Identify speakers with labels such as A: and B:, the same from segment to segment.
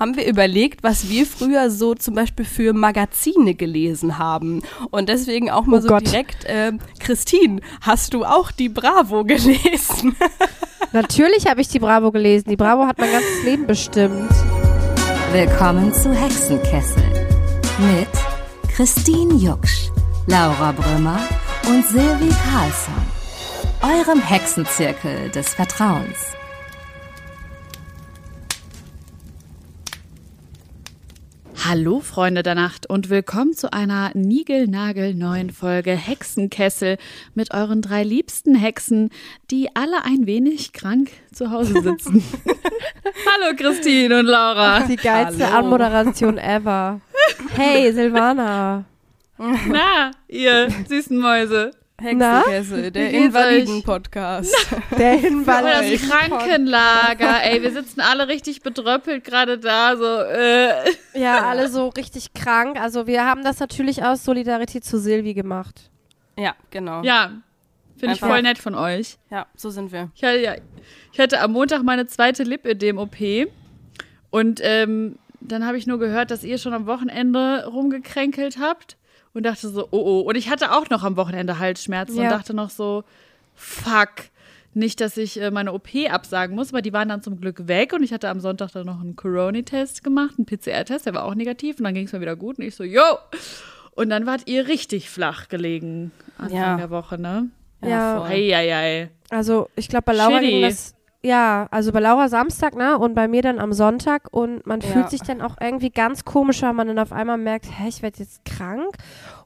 A: haben wir überlegt, was wir früher so zum Beispiel für Magazine gelesen haben. Und deswegen auch mal
B: Oh
A: so
B: Gott.
A: direkt, äh, Christine, hast du auch die Bravo gelesen?
B: Natürlich habe ich die Bravo gelesen. Die Bravo hat mein ganzes Leben bestimmt.
C: Willkommen zu Hexenkessel mit Christine Jucksch, Laura Brümmer und Silvi Carlsson, eurem Hexenzirkel des Vertrauens.
D: Hallo Freunde der Nacht und willkommen zu einer niegelnagelneuen Folge Hexenkessel mit euren drei liebsten Hexen, die alle ein wenig krank zu Hause sitzen. Hallo Christine und Laura.
B: Die geilste
A: Hallo.
B: Anmoderation ever. Hey, Silvana.
D: Na, ihr süßen Mäuse.
A: Hexenkessel, der Invaliden-Podcast.
B: Der
D: Oh,
B: Hinweis.
D: das Krankenlager. Ey, wir sitzen alle richtig bedröppelt gerade da. So, äh.
B: Ja, alle so richtig krank. Also wir haben das natürlich aus Solidarität zu Silvi gemacht.
A: ja, genau.
D: Ja, finde ich voll nett von euch.
A: Ja, so sind wir.
D: Ich hatte, ja, ich hatte am Montag meine zweite Lipödem-OP und ähm, dann habe ich nur gehört, dass ihr schon am Wochenende rumgekränkelt habt und dachte so, oh oh. Und ich hatte auch noch am Wochenende Halsschmerzen
B: Ja.
D: und dachte noch so, fuck. Nicht, dass ich äh, meine OP absagen muss, aber die waren dann zum Glück weg und ich hatte am Sonntag dann noch einen Corona-Test gemacht, einen PCR-Test, der war auch negativ und dann ging es mir wieder gut und ich so, yo! Und dann wart ihr richtig flach gelegen Anfang
A: Ja.
D: der Woche, ne?
B: Ja.
A: voll.
D: Eieiei.
B: Also ich glaube bei Laura
D: Shitty.
B: ging das. Ja, also bei Laura Samstag, ne? Und bei mir dann am Sonntag. Und man
A: Ja.
B: fühlt sich dann auch irgendwie ganz komisch, weil man dann auf einmal merkt, hä, ich werde jetzt krank.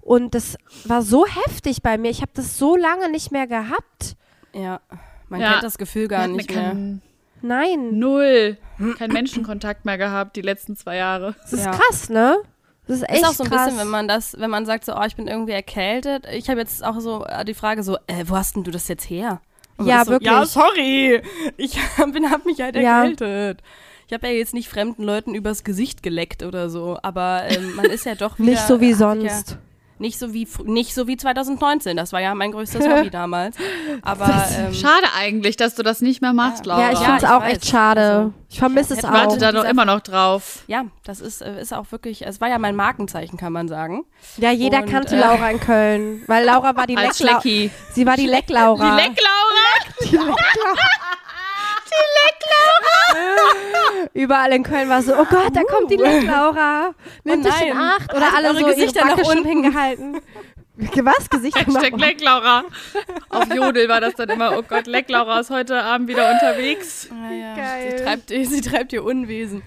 B: Und das war so heftig bei mir. Ich habe das so lange nicht mehr gehabt.
A: Ja, man
D: Ja.
A: kennt das Gefühl gar nicht mehr.
B: Nein.
D: Null. Kein Menschenkontakt mehr gehabt die letzten zwei Jahre.
B: Das ist
A: Ja.
B: krass, ne? Das ist echt
A: Ist auch so ein
B: krass.
A: bisschen, wenn man das, wenn man sagt so, oh, ich bin irgendwie erkältet. Ich habe jetzt auch so äh, die Frage so, äh, wo hast denn du das jetzt her?
B: Ja,
A: so,
B: wirklich.
A: Ja, sorry, ich bin, hab mich halt
B: Ja.
A: erkältet. Ich habe ja jetzt nicht fremden Leuten übers Gesicht geleckt oder so, aber ähm, man ist ja doch wieder
B: Nicht so wie sonst.
A: Ja, nicht so wie nicht so wie 2019. Das war ja mein größtes Hobby damals. Aber ähm,
D: Schade eigentlich, dass du das nicht mehr machst, Laura.
B: Ja, ich
A: Ja,
B: finde es
A: ich
B: auch
A: weiß.
B: echt schade.
A: Also,
B: ich vermisse es auch.
D: warte da noch immer noch drauf.
A: ja, das ist, äh, ist auch wirklich, es war ja mein Markenzeichen, kann man sagen.
B: Ja, jeder
A: Und,
B: kannte
A: äh,
B: Laura in Köln. Weil Laura war die
D: Als
B: Leck
D: Schlecki.
B: Sie war die Leck-Laura.
D: Die Leck-Laura?
B: Überall in Köln war so, oh Gott, da kommt die Leck-Laura. Nehmt
A: Oh
B: euch in
A: nein.
B: Acht. Oder alle so ihre
A: Gesichter nach
B: Backe schon
A: unten.
B: hingehalten. Was? Gesichter nach
D: Hashtag? Leck-Laura. Auf Jodel war das dann immer, oh Gott, Leck-Laura ist heute Abend wieder unterwegs.
A: Ja,
B: Geil.
A: Sie treibt, sie treibt ihr Unwesen.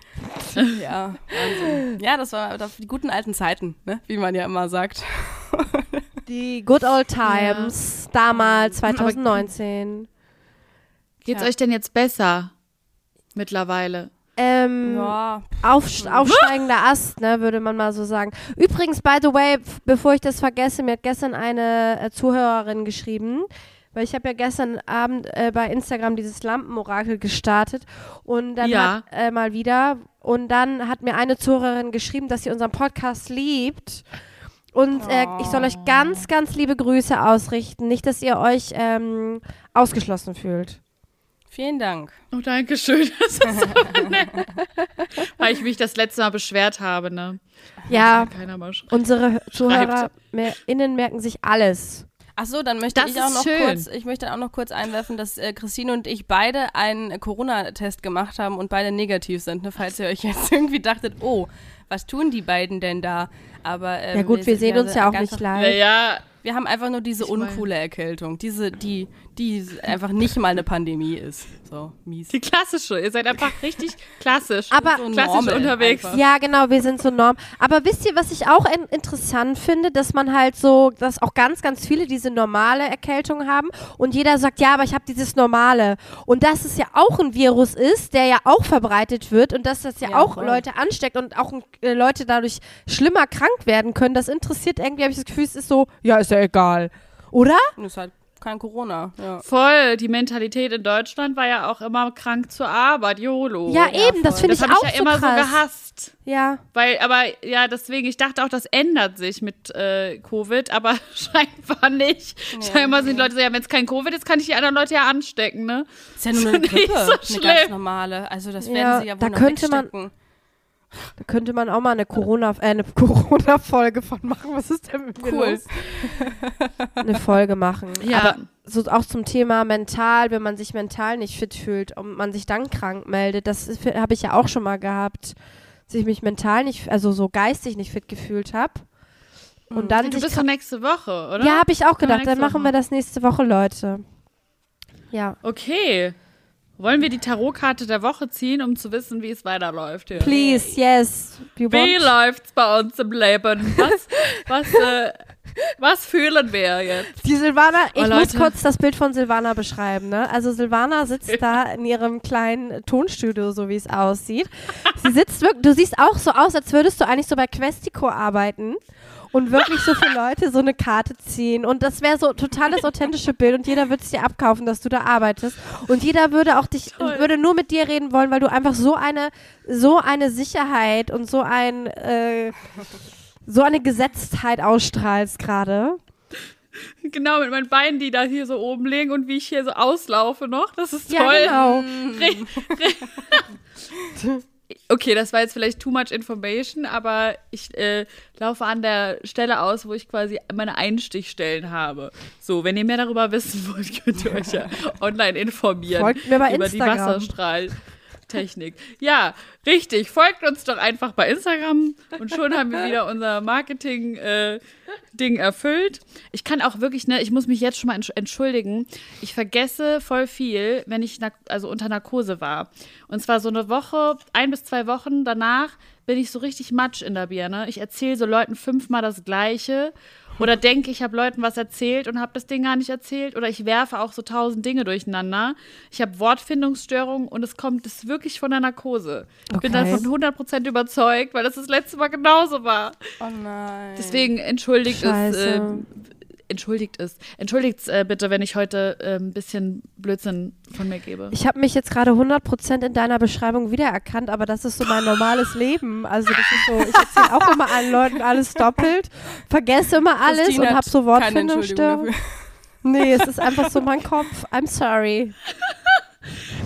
A: ja, Wahnsinn. Ja, das war das, die guten alten Zeiten, ne? wie man ja immer sagt.
B: Die Good Old Times. Damals, 2019.
D: Geht's
A: Tja.
D: euch denn jetzt besser? Mittlerweile.
B: Ähm,
A: Ja,
B: Aufst aufsteigender Ast, ne, würde man mal so sagen. Übrigens, by the way, bevor ich das vergesse, mir hat gestern eine äh, Zuhörerin geschrieben, weil ich habe ja gestern Abend äh, bei Instagram dieses Lampenorakel gestartet und dann
D: Ja.
B: hat äh, mal wieder und dann hat mir eine Zuhörerin geschrieben, dass sie unseren Podcast liebt. Und äh, ich soll euch ganz, ganz liebe Grüße ausrichten. Nicht, dass ihr euch ähm, ausgeschlossen fühlt.
A: Vielen Dank.
D: Oh, danke schön. Das ist so nett. Weil ich mich das letzte Mal beschwert habe, ne?
B: Ja,
D: Keiner mal sch-
B: unsere ZuhörerInnen merken sich alles.
A: Ach so, dann möchte
D: Das
A: ich auch
D: ist
A: noch
D: schön.
A: kurz, ich möchte auch noch kurz einwerfen, dass äh, Christine und ich beide einen Corona-Test gemacht haben und beide negativ sind, ne? falls ihr euch jetzt irgendwie dachtet, oh, was tun die beiden denn da? Aber ähm,
B: Ja gut, wir sehen uns ja auch nicht live.
D: Naja,
A: Wir haben einfach nur diese
D: Ich mein-
A: uncoole Erkältung, diese, die, die einfach nicht mal eine Pandemie ist. So mies.
D: die klassische. Ihr seid einfach richtig klassisch.
B: Aber-
A: So
D: klassisch unterwegs.
A: einfach.
B: Ja, genau, wir sind so norm. Aber wisst ihr, was ich auch in interessant finde, dass man halt so, dass auch ganz, ganz viele diese normale Erkältung haben und jeder sagt, ja, aber ich habe dieses normale. Und dass es ja auch ein Virus ist, der ja auch verbreitet wird und dass das ja,
A: Ja,
B: auch
A: voll.
B: Leute ansteckt und auch äh, Leute dadurch schlimmer krank werden können, das interessiert irgendwie, habe ich das Gefühl, es ist so, ja, ist ja egal. Oder?
A: Ist halt kein Corona. Ja.
D: Voll, die Mentalität in Deutschland war ja auch immer krank zur Arbeit, YOLO.
B: ja, eben, das
A: voll.
B: finde
D: das
B: ich
D: habe
B: auch
D: ich ja
B: so
D: immer
B: krass.
D: so gehasst.
B: Ja.
D: Weil, aber ja, deswegen, ich dachte auch, das ändert sich mit äh, Covid, aber scheinbar nicht. scheinbar sind die Leute so, ja, wenn es kein Covid ist, kann ich die anderen Leute ja anstecken, ne?
A: Ist ja nur eine
D: Nicht
A: Grippe,
D: so
A: eine ganz normale. Also das werden
B: Ja,
A: sie ja wohl
B: da
A: noch
B: könnte man-. Da könnte man auch mal eine Corona, äh, eine Corona-Folge von machen. Was ist denn mit mir
A: Cool.
B: los? Eine Folge machen.
D: Ja.
B: Aber so auch zum Thema mental, wenn man sich mental nicht fit fühlt und man sich dann krank meldet, das habe ich ja auch schon mal gehabt, dass ich mich mental nicht, also so geistig nicht fit gefühlt habe. Und dann
D: Du bist doch nächste Woche, oder?
B: Ja, habe ich auch gedacht. Dann machen
D: Woche
B: wir das nächste Woche, Leute. Ja.
D: Okay. Wollen wir die Tarotkarte der Woche ziehen, um zu wissen, wie es weiterläuft? Hier?
B: Please, yes. We
D: Wie läuft's bei uns im Leben? Was, was, äh, was fühlen wir jetzt?
B: Die Silvana, ich
D: Oh,
B: muss kurz das Bild von Silvana beschreiben. Ne? Also Silvana sitzt da in ihrem kleinen Tonstudio, so wie es aussieht. Sie sitzt wirklich, du siehst auch so aus, als würdest du eigentlich so bei Questico arbeiten und wirklich so für Leute so eine Karte ziehen. Und das wäre so total das authentische Bild und jeder würde es dir abkaufen, dass du da arbeitest. Und jeder würde auch dich,
D: Toll.
B: würde nur mit dir reden wollen, weil du einfach so eine, so eine Sicherheit und so ein, äh, so eine Gesetztheit ausstrahlst gerade.
D: Genau, mit meinen Beinen, die da hier so oben liegen und wie ich hier so auslaufe noch. Das ist
B: Ja,
D: toll.
B: genau.
D: Okay, das war jetzt vielleicht too much information, aber ich äh, laufe an der Stelle aus, wo ich quasi meine Einstichstellen habe. So, wenn ihr mehr darüber wissen wollt, könnt ihr euch ja online informieren.
B: Folgt mir bei
D: über
B: Instagram.
D: die Wasserstrahltechnik. Ja, richtig. Folgt uns doch einfach bei Instagram und schon haben wir wieder unser Marketing-Ding erfüllt. Ich kann auch wirklich, ne, ich muss mich jetzt schon mal entsch- entschuldigen. Ich vergesse voll viel, wenn ich also unter Narkose war. Und zwar so eine Woche, ein bis zwei Wochen danach bin ich so richtig matsch in der Birne. Ich erzähle so Leuten fünfmal das Gleiche. Oder denke, ich habe Leuten was erzählt und habe das Ding gar nicht erzählt. Oder ich werfe auch so tausend Dinge durcheinander. Ich habe Wortfindungsstörungen und es kommt das wirklich von der Narkose. Ich bin
B: Okay.
D: davon 100% überzeugt, weil das das letzte Mal genauso war.
A: Oh nein.
D: Deswegen entschuldigt es,
B: Scheiße.
D: äh, entschuldigt es. Entschuldigt äh, bitte, wenn ich heute äh, ein bisschen Blödsinn von mir gebe.
B: Ich habe mich jetzt gerade 100% in deiner Beschreibung wiedererkannt, aber das ist so mein normales Leben. Also das ist so, ich erzähle auch immer allen Leuten alles doppelt, vergesse immer alles
A: Christine
B: und habe so Wortfindungsstörungen. Nee, es ist einfach so mein Kopf. I'm sorry.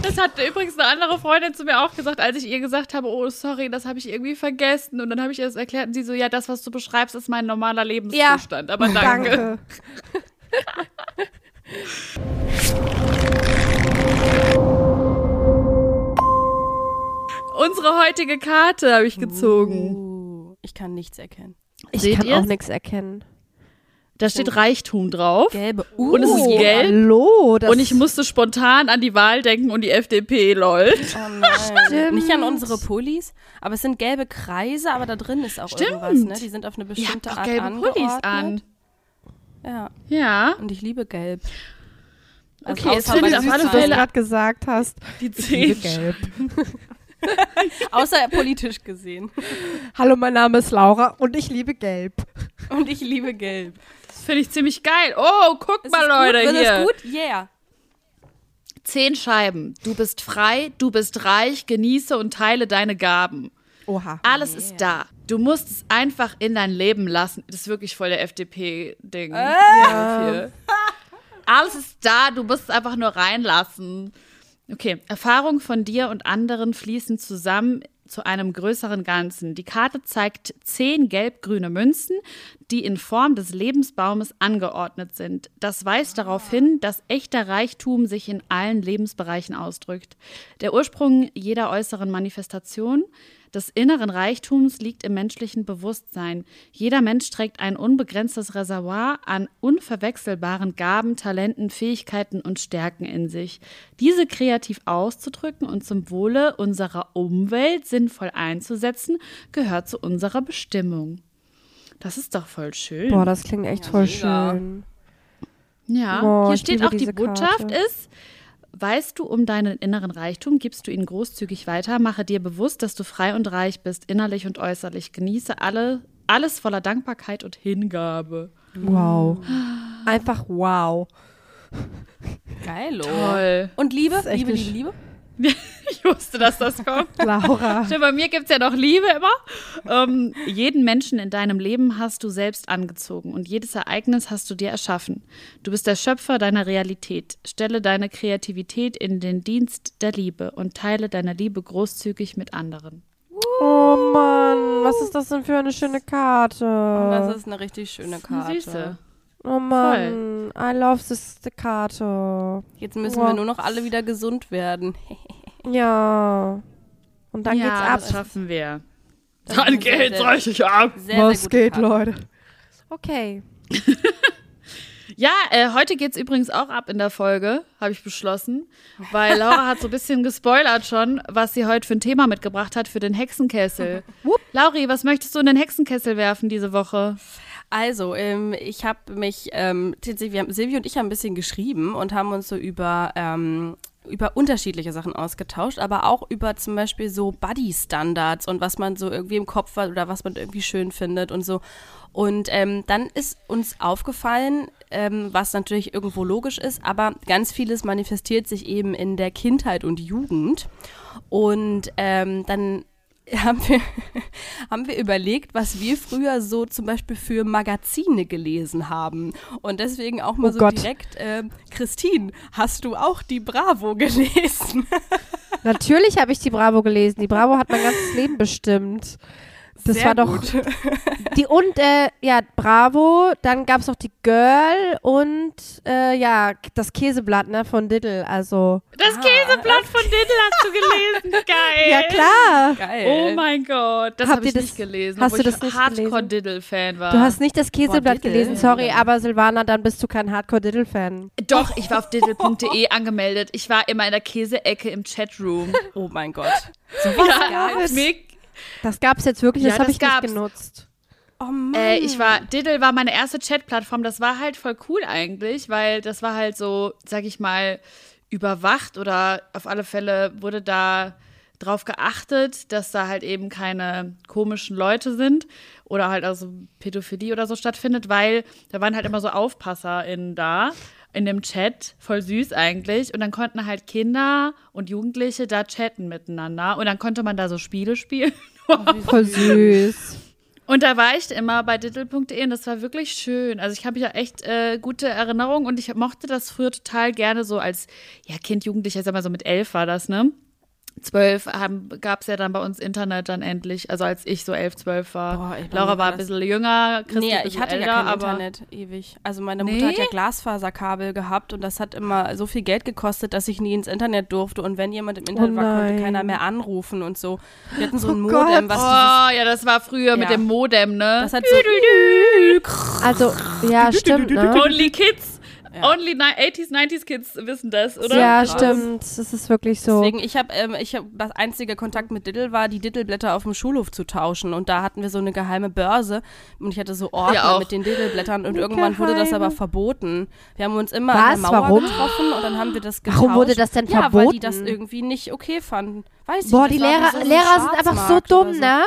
D: Das hat übrigens eine andere Freundin zu mir auch gesagt, als ich ihr gesagt habe, oh sorry, das habe ich irgendwie vergessen. Und dann habe ich ihr das erklärt und sie so, ja, das, was du beschreibst, ist mein normaler Lebenszustand. Aber danke.
B: Danke.
D: Unsere heutige Karte habe ich gezogen.
A: Uh, ich kann nichts erkennen.
B: Ich
D: Seht
B: kann
D: ihr's?
B: auch nichts erkennen.
D: Da steht Reichtum drauf.
A: Gelbe.
D: Und es ist
B: Oh,
D: gelb.
B: Hallo, das
D: Und ich musste spontan an die Wahl denken und die FDP, lol.
A: Oh. Nicht an unsere Pullis, aber es sind gelbe Kreise, aber da drin ist auch
D: Stimmt.
A: irgendwas, ne? Die sind auf eine bestimmte Art
D: gelbe
A: angeordnet.
D: Pullis an.
A: Ja,
D: Ja.
A: und ich liebe gelb.
D: Okay,
A: außer
D: jetzt finde ich auf alle
B: du
D: Fälle
B: gerade gesagt hast.
D: die Zehn.
B: gelb.
A: Außer politisch gesehen.
B: Hallo, mein Name ist Laura und ich liebe gelb.
A: Und ich liebe gelb.
D: Finde ich ziemlich geil. Oh, guck
A: Ist
D: mal, Leute,
A: gut?
D: Hier.
A: es gut? Yeah.
D: Zehn Scheiben. Du bist frei, du bist reich, genieße und teile deine Gaben.
B: Oha.
D: Alles ist da. Du musst es einfach in dein Leben lassen. Das ist wirklich voll der FDP-Ding. Ja. Alles ist da, du musst es einfach nur reinlassen. Okay, Erfahrungen von dir und anderen fließen zusammen zu einem größeren Ganzen. Die Karte zeigt zehn gelb-grüne Münzen, die in Form des Lebensbaumes angeordnet sind. Das weist darauf hin, dass echter Reichtum sich in allen Lebensbereichen ausdrückt. Der Ursprung jeder äußeren Manifestation des inneren Reichtums liegt im menschlichen Bewusstsein. Jeder Mensch trägt ein unbegrenztes Reservoir an unverwechselbaren Gaben, Talenten, Fähigkeiten und Stärken in sich. Diese kreativ auszudrücken und zum Wohle unserer Umwelt sinnvoll einzusetzen, gehört zu unserer Bestimmung. Das ist doch voll schön.
B: Boah, das klingt echt
A: Ja,
B: voll
A: mega.
B: schön.
D: Ja,
B: Boah,
D: hier steht auch die Botschaft
B: Karte.
D: ist, weißt du um deinen inneren Reichtum, gibst du ihn großzügig weiter, mache dir bewusst, dass du frei und reich bist, innerlich und äußerlich, genieße alle, alles voller Dankbarkeit und Hingabe.
B: Wow. Einfach wow.
A: Geil, oh.
D: Toll.
A: Und Liebe? Liebe, Liebe, Liebe?
D: Ich wusste, dass das kommt.
B: Laura.
D: Stimmt, bei mir gibt es ja noch Liebe immer. Ähm, jeden Menschen in deinem Leben hast du selbst angezogen und jedes Ereignis hast du dir erschaffen. Du bist der Schöpfer deiner Realität. Stelle deine Kreativität in den Dienst der Liebe und teile deine Liebe großzügig mit anderen.
B: Oh Mann, was ist das denn für eine schöne Karte?
A: Das ist eine richtig schöne Karte.
D: Süße.
B: Oh Mann, I love this the Karte.
A: Jetzt müssen
B: Wow.
A: wir nur noch alle wieder gesund werden.
B: Ja. Und dann
D: ja,
B: geht's ab.
D: das schaffen wir.
A: Ein sehr, sehr-
D: richtig ab.
A: Sehr, sehr gute Karte.
B: Leute? Okay.
D: Ja, äh, heute geht's übrigens auch ab in der Folge, habe ich beschlossen, weil Laura hat so ein bisschen gespoilert schon, was sie heute für ein Thema mitgebracht hat für den Hexenkessel. Lauri, was möchtest du in den Hexenkessel werfen diese Woche?
A: Also, ähm, ich habe mich, ähm, wir Silvi und ich haben ein bisschen geschrieben und haben uns so über, ähm, über unterschiedliche Sachen ausgetauscht, aber auch über zum Beispiel so Body-Standards und was man so irgendwie im Kopf hat oder was man irgendwie schön findet und so. Und ähm, dann ist uns aufgefallen, ähm, was natürlich irgendwo logisch ist, aber ganz vieles manifestiert sich eben in der Kindheit und Jugend. Und ähm, dann haben wir, haben wir überlegt, was wir früher so zum Beispiel für Magazine gelesen haben. Und deswegen auch mal
B: Oh
A: so
B: Gott.
A: direkt, ähm, Christine, hast du auch die Bravo gelesen?
B: Natürlich habe ich die Bravo gelesen. Die Bravo hat mein ganzes Leben bestimmt. Das
A: Sehr
B: war doch
A: gut.
B: die und äh, ja Bravo. Dann gab es noch die Girl und äh, ja das Käseblatt ne von Diddle. Also
D: Das Käseblatt von Diddle hast du gelesen. Geil.
B: ja klar.
A: Geil.
D: Oh mein Gott, das habe ich
B: das-
D: nicht gelesen,
B: hast
D: obwohl
B: du
D: ich
B: das nicht
D: Hardcore
B: gelesen?
D: Diddle-Fan war.
B: Du hast nicht das Käseblatt
A: Diddle.
B: gelesen, sorry, aber Silvana, dann bist du kein Hardcore Diddle Fan.
D: Doch, ich war auf diddle.de angemeldet. Ich war immer in der Käseecke im Chatroom.
A: Oh mein Gott.
D: ja,
B: gab's? Das gab es jetzt wirklich,
D: Ja,
B: das habe ich nicht
D: gab's.
B: genutzt.
A: Oh Mann.
D: Äh, ich war, Diddle war meine erste Chatplattform. Das war halt voll cool eigentlich, weil das war halt so, sag ich mal, überwacht oder auf alle Fälle wurde da drauf geachtet, dass da halt eben keine komischen Leute sind oder halt also Pädophilie oder so stattfindet, weil da waren halt immer so AufpasserInnen da in dem Chat, voll süß eigentlich. Und dann konnten halt Kinder und Jugendliche da chatten miteinander und dann konnte man da so Spiele spielen.
B: Voll süß.
D: Und da war ich immer bei diddle.de und das war wirklich schön. Also ich habe ja echt äh, gute Erinnerungen und ich mochte das früher total gerne so als ja, Kind, Jugendlicher, sag mal so mit elf war das, ne? Zwölf gab es ja dann bei uns Internet dann endlich, also als ich so elf, zwölf war.
A: Boah,
D: Laura
A: war
D: ein bisschen jünger, Christi
A: Nee, ich hatte
D: älter,
A: ja kein Internet ewig. Also meine Mutter hat ja Glasfaserkabel gehabt und das hat immer so viel Geld gekostet, dass ich nie ins Internet durfte. Und wenn jemand im Internet
B: Oh
A: war, konnte keiner mehr anrufen und so. Wir hatten so ein
B: Oh
A: Modem, was dieses,
D: Oh, ja, das war früher mit
A: Ja.
D: dem Modem, ne?
A: das hat so
B: Also, ja, stimmt, ne?
D: Only Kids,
A: Ja.
D: only ni 80s, 90s Kids wissen das, oder?
B: Ja,
A: krass.
B: stimmt. Das ist wirklich so.
A: Deswegen, ich habe, ähm, ich hab, das einzige Kontakt mit Diddle war, die Diddleblätter auf dem Schulhof zu tauschen. Und da hatten wir so eine geheime Börse und ich hatte so
D: Ja,
A: Ordner
D: auch.
A: mit den Diddleblättern und irgendwann wurde das
B: Geheime.
A: aber verboten. Wir haben uns immer
B: Was?
A: an der Mauer
B: Warum?
A: getroffen und dann haben wir das getauscht.
B: Warum wurde das denn
A: Ja, weil die
B: verboten?
A: das irgendwie nicht okay fanden. Weiß ich
B: Boah,
A: nicht.
B: die Lehrer,
A: so
B: Lehrer sind einfach so dumm,
A: so.
B: ne?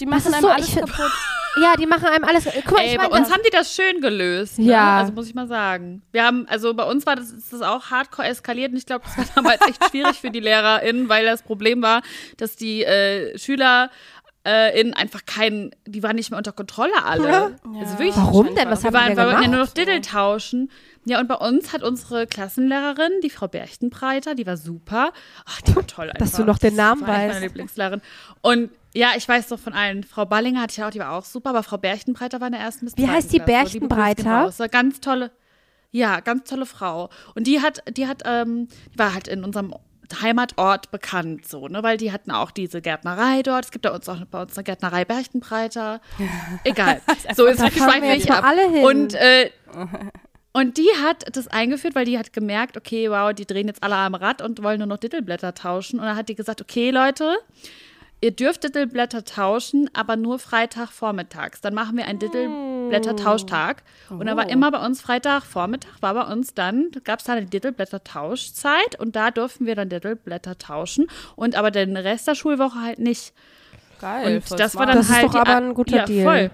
A: Die machen einem
B: so,
A: alles
B: ich
A: kaputt.
B: Ja, die machen einem alles. Guck mal,
D: Ey,
B: ich
D: bei
B: meine,
D: uns haben die das schön gelöst. Ne?
B: Ja.
D: Also muss ich mal sagen. Wir haben, also bei uns war das, ist das auch hardcore eskaliert und ich glaube, das war damals echt schwierig für die LehrerInnen, weil das Problem war, dass die äh, SchülerInnen einfach keinen, die waren nicht mehr unter Kontrolle alle. Also wirklich.
B: Warum denn? Was
D: Wir,
B: haben
D: waren,
B: die
D: wir wollten ja
B: gemacht?
D: nur noch Diddle tauschen. Ja, und bei uns hat unsere Klassenlehrerin, die Frau Berchtenbreiter, die war super. Ach, die war toll einfach.
B: Dass du noch den Namen
D: Das war
B: weißt.
D: Meine Lieblingslehrerin. Und ja, ich weiß doch von allen. Frau Ballinger hatte ich auch, die war auch super, aber Frau Berchtenbreiter war in der ersten bis
B: Wie heißt die
D: Klasse. Gehen
B: Berchtenbreiter?
D: raus. Eine Ganz tolle, ja, ganz tolle Frau. Und die hat, die hat, ähm, die war halt in unserem Heimatort bekannt, so, ne, weil die hatten auch diese Gärtnerei dort. Es gibt da uns auch bei uns eine Gärtnerei Berchtenbreiter. Egal. so, jetzt
B: fahren
D: schweifen
B: wir
D: nicht ab.
B: alle hin.
D: Und, äh, und die hat das eingeführt, weil die hat gemerkt, okay, wow, die drehen jetzt alle am Rad und wollen nur noch Dittelblätter tauschen. Und dann hat die gesagt, okay, Leute, ihr dürft Dittelblätter tauschen, aber nur Freitag vormittags. Dann machen wir einen Dittelblätter-Tauschtag. Und dann war immer bei uns Freitagvormittag, war bei uns dann, gab es da eine Dittelblätter-Tauschzeit und da durften wir dann Dittelblätter tauschen. Und aber den Rest der Schulwoche halt nicht.
A: Geil.
D: Und das war dann
B: Das ist
D: halt
B: doch
D: die
B: aber ein guter
D: ja,
B: Deal.
D: Voll.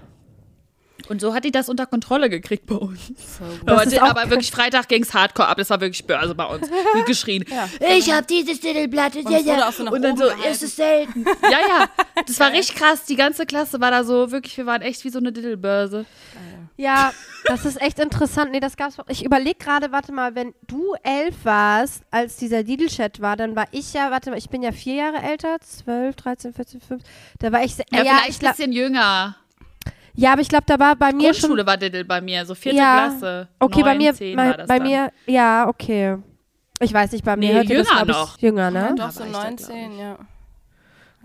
D: Und so hat die das unter Kontrolle gekriegt bei uns.
B: Das
D: Aber, aber wirklich Freitag ging's hardcore ab. Das war wirklich Börse bei uns. Geschrien. Ich hab dieses Titelblatt. Ja,
A: es wurde
D: ja.
A: auch so
D: Und dann so,
A: gehalten.
D: ist es selten. Ja, ja. Das war richtig krass. Die ganze Klasse war da so, wirklich, wir waren echt wie so eine Titelbörse.
B: Ja, das ist echt interessant. Nee, das gab's. Ich überlege gerade, warte mal, wenn du elf warst, als dieser Lidl-Chat war, dann war ich ja, warte mal, ich bin ja vier Jahre älter, zwölf, 13, 14, 15. Da war ich, se-
D: Ja,
B: äh, ja,
D: vielleicht
B: ich
D: ein
B: glaub,
D: bisschen jünger.
B: Ja, aber ich glaube, da war bei mir schon.
D: Grundschule war Diddle bei mir, so vierte
B: ja,
D: Klasse.
B: Okay, bei
D: Neun,
B: mir,
D: zehn
B: bei,
D: war das
B: bei mir, ja, okay. Ich weiß nicht, bei mir
D: Nee,
B: hörte das,
D: jünger
B: glaube ich,
D: noch.
B: jünger, ne?
A: Doch, so
D: war ich da, glaub
A: 19, ja.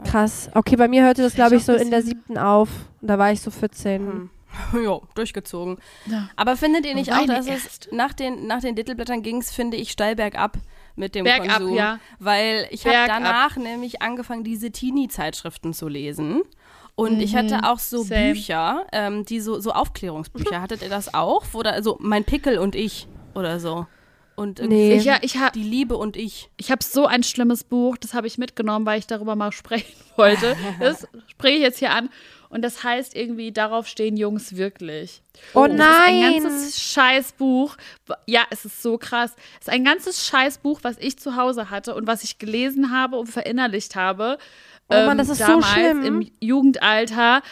B: Krass. Okay, bei mir hörte das, glaube ich, so in der siebten auf. Und da war ich so 14.
A: Hm. Ja, durchgezogen.
D: Ja.
A: Aber findet ihr nicht auch, dass es nach den, nach den Titelblättern ging es, finde ich, steil bergab mit dem
D: Bergab,
A: Konsum.
D: ja.
A: Weil ich habe danach nämlich angefangen, diese Teenie-Zeitschriften zu lesen. Und ich hatte auch so
D: Mhm. Same.
A: Bücher, ähm, die so, so Aufklärungsbücher. Hattet ihr das auch? Oder also mein Pickel und ich oder so. Und irgendwie
B: Nee.
D: Ich, ja, ich habe
A: die Liebe und ich.
D: ich hab so ein schlimmes Buch, das habe ich mitgenommen, weil ich darüber mal sprechen wollte. Das spreche ich jetzt hier an. Und das heißt irgendwie, darauf stehen Jungs wirklich.
B: Oh
D: Das ist ein
B: nein!
D: ganzes Scheißbuch. Ja, es ist so krass. Es ist ein ganzes Scheißbuch, was ich zu Hause hatte und was ich gelesen habe und verinnerlicht habe.
B: Oh Mann, das ist so
D: damals
B: schlimm.
D: im Jugendalter,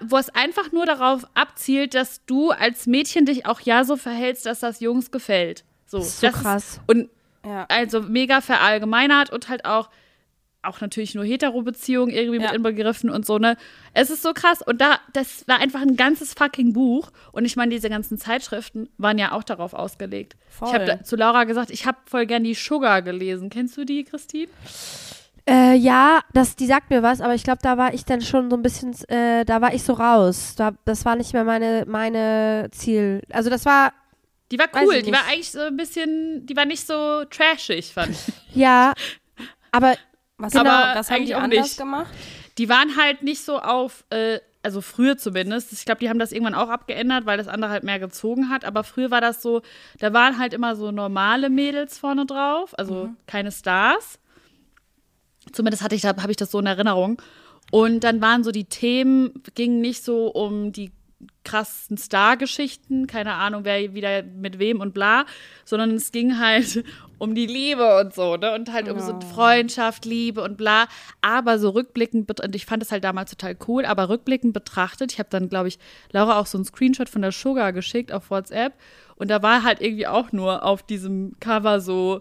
D: wo es einfach nur darauf abzielt, dass du als Mädchen dich auch ja so verhältst, dass das Jungs gefällt. So,
B: Das ist so krass.
D: und
A: Ja.
D: also mega verallgemeinert und halt auch auch natürlich nur Hetero-Beziehungen irgendwie mit
A: Ja.
D: inbegriffen und so, ne? Es ist so krass. Und da, das war einfach ein ganzes fucking Buch. Und ich meine, diese ganzen Zeitschriften waren ja auch darauf ausgelegt.
A: Voll.
D: Ich habe zu Laura gesagt, ich habe voll gern die Sugar gelesen. Kennst du die, Christine?
B: Äh, ja, das, die sagt mir was, aber ich glaube, da war ich dann schon so ein bisschen, äh, da war ich so raus. Da, das war nicht mehr meine, meine Ziel. Also das war,
D: Die war cool. Die war eigentlich so ein bisschen, die war nicht so trashig, fand ich.
B: ja, aber
A: Was,
D: Aber
A: aber, was haben
D: eigentlich
A: die
D: auch
A: anders
D: nicht.
A: gemacht?
D: Die waren halt nicht so auf, äh, also früher zumindest. Ich glaube, die haben das irgendwann auch abgeändert, weil das andere halt mehr gezogen hat. Aber früher war das so, da waren halt immer so normale Mädels vorne drauf, also keine Stars. Zumindest hatte ich da, habe ich das so in Erinnerung. Und dann waren so die Themen, gingen nicht so um die krassen Star-Geschichten, keine Ahnung, wer wieder mit wem und bla, sondern es ging halt um die Liebe und so, ne? Und halt um so Freundschaft, Liebe und bla. Aber so rückblickend, und ich fand es halt damals total cool, aber rückblickend betrachtet, ich habe dann, glaube ich, Laura auch so einen Screenshot von der Sugar geschickt auf WhatsApp und da war halt irgendwie auch nur auf diesem Cover so,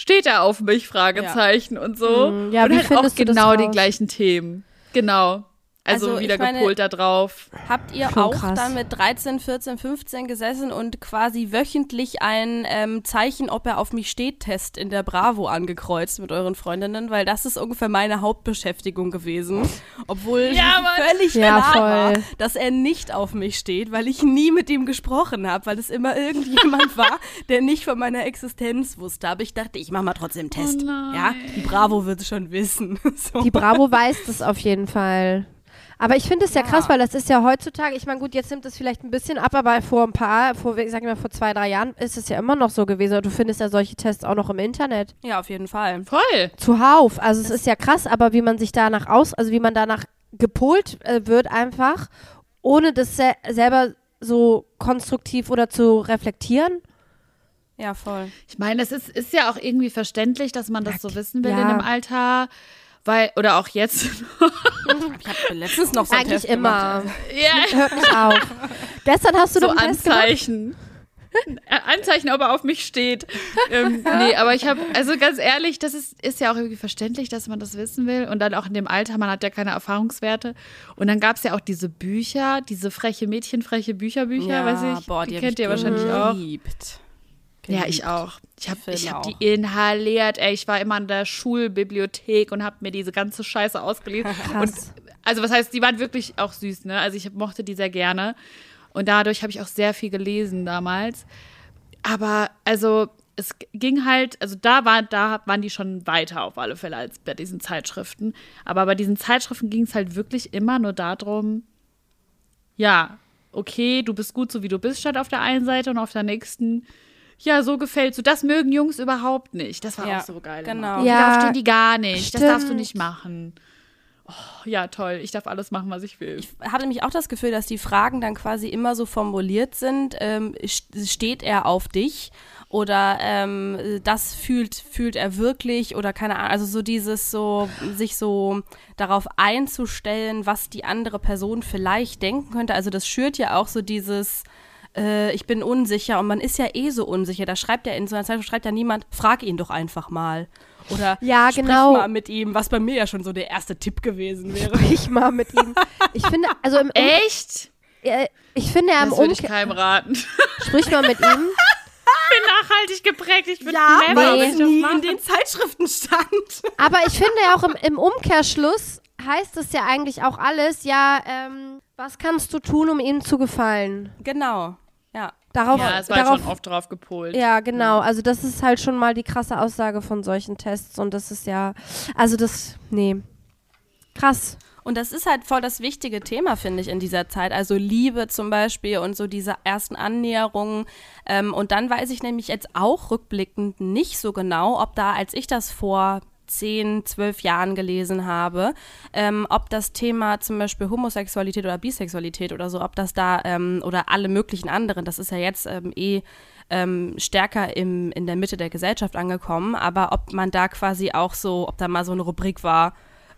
D: steht er auf mich, Fragezeichen und so.
B: Ja,
D: und halt auch genau die gleichen Themen. Genau. Also,
A: Also,
D: wieder
A: meine-
D: gepolt da drauf.
A: Habt ihr
B: Schon
A: auch
B: krass.
A: dann mit 13, 14, 15 gesessen und quasi wöchentlich ein ähm, Zeichen, ob er auf mich steht, Test in der Bravo angekreuzt mit euren Freundinnen? Weil das ist ungefähr meine Hauptbeschäftigung gewesen. Obwohl
D: Ja,
A: völlig
B: Ja,
A: klar war, dass er nicht auf mich steht, weil ich nie mit ihm gesprochen habe, weil es immer irgendjemand war, der nicht von meiner Existenz wusste. Aber ich dachte, ich mache mal trotzdem einen Test.
D: Oh
A: ja, die Bravo wird es schon wissen. so.
B: die Bravo weiß das auf jeden Fall. Aber ich finde es ja,
A: Ja.
B: krass, weil das ist ja heutzutage, ich meine, gut, jetzt nimmt es vielleicht ein bisschen ab, aber vor ein paar, vor, ich sag mal, vor zwei, drei Jahren ist es ja immer noch so gewesen. Und Du findest ja solche Tests auch noch im Internet.
A: ja, auf jeden Fall.
D: Voll.
B: Zuhauf. Also es ist ja krass, aber wie man sich danach aus, also wie man danach gepolt äh, wird einfach, ohne das se selber so konstruktiv oder zu reflektieren.
A: Ja, voll.
D: Ich meine, es ist, ist ja auch irgendwie verständlich, dass man das so wissen will
B: ja.
D: in dem Alter. Weil, oder auch jetzt.
A: Ich habe letztens noch so einen
B: Eigentlich
A: Test gemacht.
B: immer.
D: ja,
B: Hört nicht auf. Gestern hast du
D: so
B: doch einen Test gemacht.
D: Anzeichen. Äh, Anzeichen, ob er auf mich steht. ähm, nee, aber ich habe, also ganz ehrlich, das ist, ist ja auch irgendwie verständlich, dass man das wissen will. Und dann auch in dem Alter, man hat ja keine Erfahrungswerte. Und dann gab es ja auch diese Bücher, diese freche Mädchen, freche Bücherbücher, weiß ich.
A: boah,
D: die,
A: hab
D: kennt
A: ich
D: ihr wahrscheinlich auch.
A: Geliebt.
D: Ja, ich auch. Ich habe ich hab die inhaliert. Ey, ich war immer in der Schulbibliothek und habe mir diese ganze Scheiße ausgelesen. und also was heißt, die waren wirklich auch süß, ne? Also ich mochte die sehr gerne und dadurch habe ich auch sehr viel gelesen damals. Aber also es ging halt, also da war, da waren die schon weiter auf alle Fälle als bei diesen Zeitschriften. Aber bei diesen Zeitschriften ging es halt wirklich immer nur darum, ja, okay, du bist gut so wie du bist, statt auf der einen Seite und auf der nächsten, ja, so gefällst du. Das mögen Jungs überhaupt nicht. Das war
A: Ja,
D: auch so geil.
A: genau.
D: Immer.
B: Ja,
D: darauf stehen die gar nicht. Das darfst du
B: stimmt.
D: nicht machen. oh, ja, toll, ich darf alles machen, was ich will.
A: Ich hatte nämlich auch das Gefühl, dass die Fragen dann quasi immer so formuliert sind, ähm, steht er auf dich oder ähm, das fühlt, fühlt er wirklich oder keine Ahnung, also so dieses so, sich so darauf einzustellen, was die andere Person vielleicht denken könnte. Also das schürt ja auch so dieses, äh, ich bin unsicher und man ist ja eh so unsicher. Da schreibt ja in so einer Zeitung schreibt ja niemand, frag ihn doch einfach mal. Oder
B: ja,
A: sprich
B: genau.
A: mal mit ihm, was bei mir ja schon so der erste Tipp gewesen wäre.
B: Sprich mal mit ihm. Ich finde, also im
D: Echt?
B: Äh, ich finde ja im
D: Das würde ich keinem raten.
B: Sprich mal mit ihm.
D: Ich bin nachhaltig geprägt. Ich bin
A: Ja,
D: never,
A: weil
B: nee.
D: würde ich
A: in den Zeitschriften stand.
B: Aber ich finde ja auch im, im Umkehrschluss heißt es ja eigentlich auch alles, ja, ähm, was kannst du tun, um ihm zu gefallen?
A: Genau, ja.
B: Darauf,
D: Ja, es war
B: darauf,
D: schon oft drauf gepolt.
B: Ja, genau. Also das ist halt schon mal die krasse Aussage von solchen Tests und das ist ja, also das, nee, krass.
A: Und das ist halt voll das wichtige Thema, finde ich, in dieser Zeit. Also Liebe zum Beispiel und so diese ersten Annäherungen. Ähm, und dann weiß ich nämlich jetzt auch rückblickend nicht so genau, ob da, als ich das vor 10, 12 Jahren gelesen habe, ähm, ob das Thema zum Beispiel Homosexualität oder Bisexualität oder so, ob das da ähm, oder alle möglichen anderen, das ist ja jetzt ähm, eh ähm, stärker im, in der Mitte der Gesellschaft angekommen, aber ob man da quasi auch so, ob da mal so eine Rubrik war,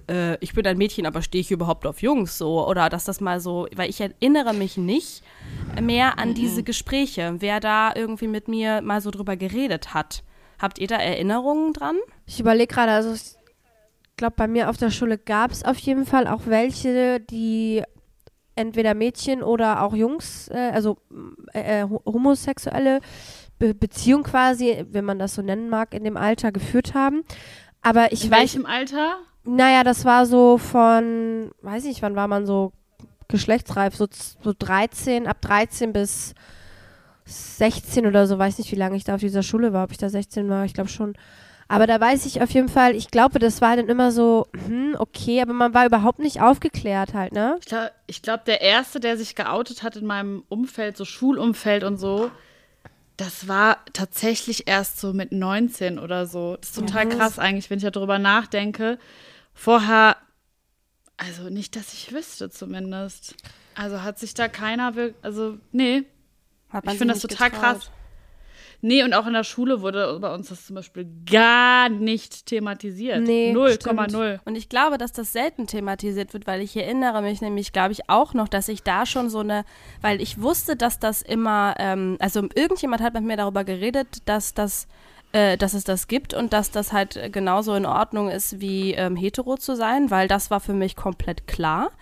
A: äh, ich bin ein Mädchen, aber stehe ich überhaupt auf Jungs so oder dass das mal so, weil ich erinnere mich nicht mehr an diese Gespräche, wer da irgendwie mit mir mal so drüber geredet hat. Habt ihr da Erinnerungen dran?
B: Ich überlege gerade, also ich glaube, bei mir auf der Schule gab es auf jeden Fall auch welche, die entweder Mädchen oder auch Jungs, äh, also äh, äh, ho- homosexuelle Be Beziehung quasi, wenn man das so nennen mag, in dem Alter geführt haben. Aber ich
D: In
B: weiß,
D: welchem Alter?
B: naja, das war so von, weiß nicht, wann war man so geschlechtsreif, so, so 13, ab 13 bis 16 oder so, weiß nicht, wie lange ich da auf dieser Schule war, ob ich da 16 war, ich glaube schon. Aber da weiß ich auf jeden Fall, ich glaube, das war dann immer so, hm, okay, aber man war überhaupt nicht aufgeklärt halt, ne?
D: Ich glaube, glaub, der Erste, der sich geoutet hat in meinem Umfeld, so Schulumfeld und so, das war tatsächlich erst so mit 19 oder so. Das ist total krass eigentlich, wenn ich darüber nachdenke. Vorher, also nicht, dass ich wüsste zumindest. Also hat sich da keiner, also nee. Ich finde das total
A: getraut?
D: krass. Nee, und auch in der Schule wurde bei uns das zum Beispiel gar nicht thematisiert.
B: Nee,
D: 0,0.
A: Und ich glaube, dass das selten thematisiert wird, weil ich erinnere mich nämlich, glaube ich, auch noch, dass ich da schon so eine, weil ich wusste, dass das immer, ähm, also irgendjemand hat mit mir darüber geredet, dass das, äh, dass es das gibt und dass das halt genauso in Ordnung ist, wie ähm, hetero zu sein, weil das war für mich komplett klar.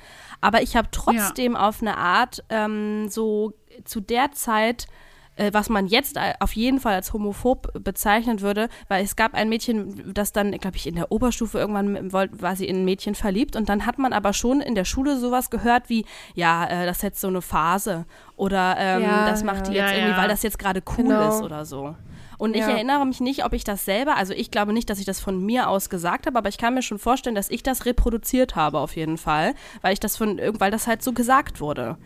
A: Aber ich habe trotzdem auf eine Art ähm, so zu der Zeit was man jetzt a- auf jeden Fall als homophob bezeichnen würde, weil es gab ein Mädchen, das dann, glaube ich, in der Oberstufe irgendwann war sie in ein Mädchen verliebt und dann hat man aber schon in der Schule sowas gehört wie, ja, äh, das ist jetzt so eine Phase oder ähm,
B: Ja,
A: das macht die
D: ja.
A: jetzt
D: Ja,
A: irgendwie, weil das jetzt gerade cool
B: Genau.
A: ist oder so. Und ich erinnere mich nicht, ob ich das selber, also ich glaube nicht, dass ich das von mir aus gesagt habe, aber ich kann mir schon vorstellen, dass ich das reproduziert habe auf jeden Fall, weil ich das von, weil das halt so gesagt wurde.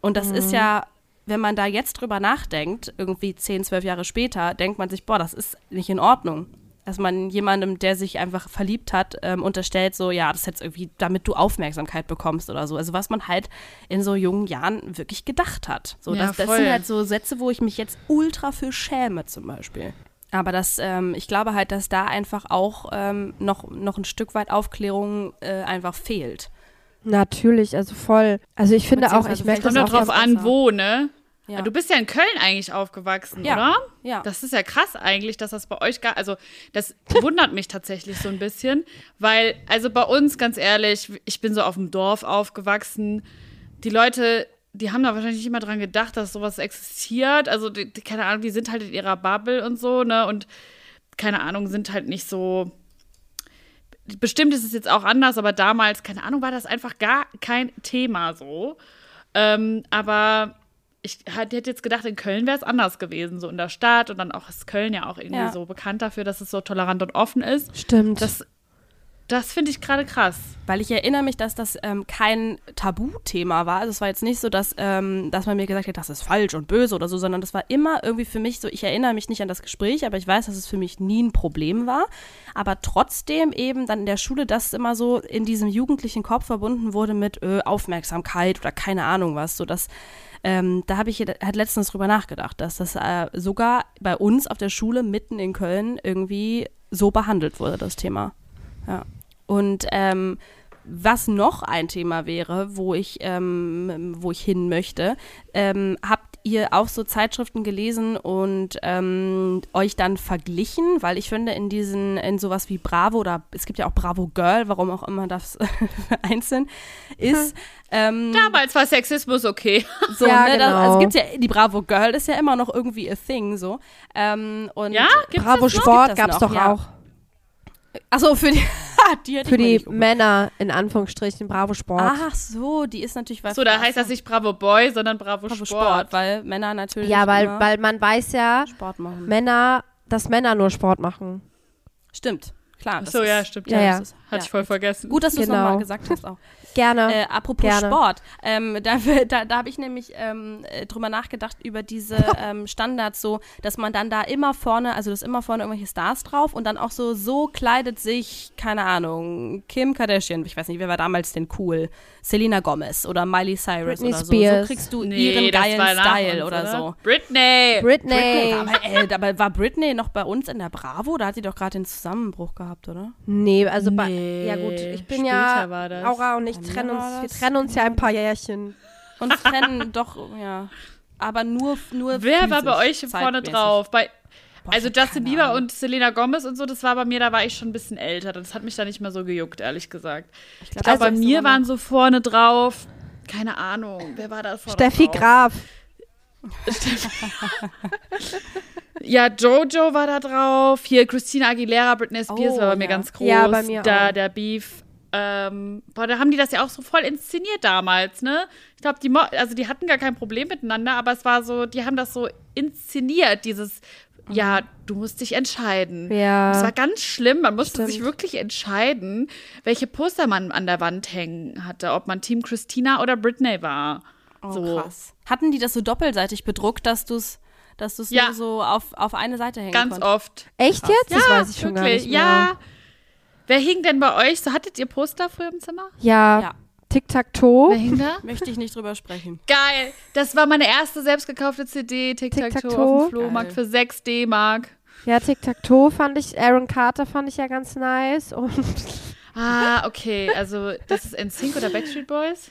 A: Und das ist ja, wenn man da jetzt drüber nachdenkt, irgendwie 10, 12 Jahre später, denkt man sich, boah, das ist nicht in Ordnung. Dass man jemandem, der sich einfach verliebt hat, ähm, unterstellt, so, ja, das ist jetzt irgendwie, damit du Aufmerksamkeit bekommst oder so. Also was man halt in so jungen Jahren wirklich gedacht hat. So,
D: Ja,
A: das, das sind halt so Sätze, wo ich mich jetzt ultra für schäme zum Beispiel. Aber das, ähm, ich glaube halt, dass da einfach auch ähm, noch, noch ein Stück weit Aufklärung äh, einfach fehlt.
B: Natürlich, also voll. Also ich finde auch, ich merke das
D: Kommt
B: auch
D: doch drauf an,
A: besser.
D: wo, ne?
A: Ja.
D: Du bist ja in Köln eigentlich aufgewachsen,
A: Ja.
D: oder?
A: Ja.
D: Das ist ja krass eigentlich, dass das bei euch gar, also das wundert mich tatsächlich so ein bisschen, weil, also bei uns, ganz ehrlich, ich bin so auf dem Dorf aufgewachsen. Die Leute, die haben da wahrscheinlich nicht immer dran gedacht, dass sowas existiert. Also, die, die, keine Ahnung, die sind halt in ihrer Bubble und so, ne? Und keine Ahnung, sind halt nicht so. Bestimmt ist es jetzt auch anders, aber damals, keine Ahnung, war das einfach gar kein Thema so. Ähm, aber ich hätte jetzt gedacht, in Köln wäre es anders gewesen, so in der Stadt. Und dann auch ist Köln ja auch irgendwie
A: Ja.
D: so bekannt dafür, dass es so tolerant und offen ist.
B: Stimmt.
D: Das, Das finde ich gerade krass.
A: Weil ich erinnere mich, dass das ähm, kein Tabuthema war. Also es war jetzt nicht so, dass, ähm, dass man mir gesagt hat, das ist falsch und böse oder so, sondern das war immer irgendwie für mich so, ich erinnere mich nicht an das Gespräch, aber ich weiß, dass es für mich nie ein Problem war. Aber trotzdem eben dann in der Schule das immer so in diesem jugendlichen Kopf verbunden wurde mit äh, Aufmerksamkeit oder keine Ahnung was, so dass ähm, da habe ich halt letztens drüber nachgedacht, dass das äh, sogar bei uns auf der Schule mitten in Köln irgendwie so behandelt wurde, das Thema. Ja. Und ähm, was noch ein Thema wäre, wo ich, ähm, wo ich hin möchte, ähm, habt ihr auch so Zeitschriften gelesen und ähm, euch dann verglichen? Weil ich finde, in diesen, in sowas wie Bravo oder es gibt ja auch Bravo Girl, warum auch immer das einzeln ist. Ähm,
D: Damals war Sexismus okay.
A: so,
B: Ja,
A: ne, das,
B: genau.
A: also gibt's ja, die Bravo Girl ist ja immer noch irgendwie a thing, so. Ähm, und
D: Ja? Gibt's
B: Bravo
D: das?
B: Sport
A: das
B: gab's
A: noch,
B: doch
A: ja.
B: auch.
A: Achso, für die, die hätte
B: Für die Männer, in Anführungsstrichen, Bravo Sport.
A: Ach so, die ist natürlich was.
D: So, da heißt das nicht Bravo Boy, sondern Bravo,
A: Bravo
D: Sport.
A: Sport, weil Männer natürlich
B: ja, weil,
A: immer
B: weil man weiß ja,
A: Sport machen.
B: Männer, dass Männer nur Sport machen.
A: Stimmt, klar.
D: Ach so, ja, stimmt.
B: Ja,
D: Ja,
B: ja.
A: das ist-
D: Hatte
A: ja.
D: ich voll vergessen.
A: Gut, dass du es
B: Genau.
A: nochmal gesagt hast auch.
B: Gerne.
A: Äh, apropos
B: Gerne.
A: Sport, ähm, da, da, da habe ich nämlich ähm, äh, drüber nachgedacht über diese ähm, Standards, so, dass man dann da immer vorne, also das immer vorne irgendwelche Stars drauf und dann auch so, so kleidet sich, keine Ahnung, Kim Kardashian, ich weiß nicht, wer war damals denn cool? Selena Gomez oder Miley Cyrus
B: Britney
A: oder so.
B: Spears.
A: So kriegst du
D: Nee,
A: ihren geilen Style
D: uns,
A: oder, so.
D: Britney.
B: Britney.
A: Aber, äh, dabei war Britney noch bei uns in der Bravo? Da hat sie doch gerade den Zusammenbruch gehabt, oder?
B: Nee, also bei,
D: Nee,
B: ja gut, ich bin
D: später
B: ja,
D: war das.
B: Aura und ich
A: Bei
B: trennen uns, wir trennen uns ja ein paar Jährchen.
A: Und trennen doch, ja. Aber nur, nur
D: Wer war bei euch vorne drauf? Bei,
A: Boah,
D: also Justin Bieber
A: Ahnung.
D: und Selena Gomez und so, das war bei mir, da war ich schon ein bisschen älter. Das hat mich da nicht mehr so gejuckt, ehrlich gesagt.
A: Ich
D: glaube, bei
A: das ist
D: mir waren so vorne drauf, keine Ahnung, wer war da vorne
B: Steffi
D: drauf?
B: Graf.
D: Ja, Jojo war da drauf. Hier Christina Aguilera, Britney Spears
A: Oh,
D: war bei mir
A: ja.
D: ganz groß.
B: Ja, bei mir
D: da,
B: auch.
D: Der Beef. Ähm, boah, da haben die das ja auch so voll inszeniert damals, ne? Ich glaube, die, mo- also die hatten gar kein Problem miteinander, aber es war so, die haben das so inszeniert, dieses, ja, du musst dich entscheiden.
B: Ja.
D: Das war ganz schlimm. Man musste
B: Stimmt.
D: sich wirklich entscheiden, welche Poster man an der Wand hängen hatte, ob man Team Christina oder Britney war.
A: Oh,
D: so.
A: krass. Hatten die das so doppelseitig bedruckt, dass du es dass du's
D: Ja.
A: nur so auf, auf eine Seite hängen
D: Ganz
A: konntest?
D: oft.
B: Echt jetzt? Das weiß ich schon gar
D: wirklich.
B: nicht mehr.
D: Ja. Wer hing denn bei euch? So hattet ihr Poster früher im Zimmer?
B: Ja.
A: Ja.
B: Tic-Tac-Toe.
A: Möchte ich nicht drüber sprechen.
D: Geil. Das war meine erste selbst gekaufte CD, Tic-Tac-Toe
B: Tic-Tac-Toe.
D: auf dem Flohmarkt
A: Geil.
D: für 6 D-Mark.
B: Ja, Tic-Tac-Toe fand ich, Aaron Carter fand ich ja ganz nice. Und
D: Ah, okay. Also, das ist NSYNC oder Backstreet Boys?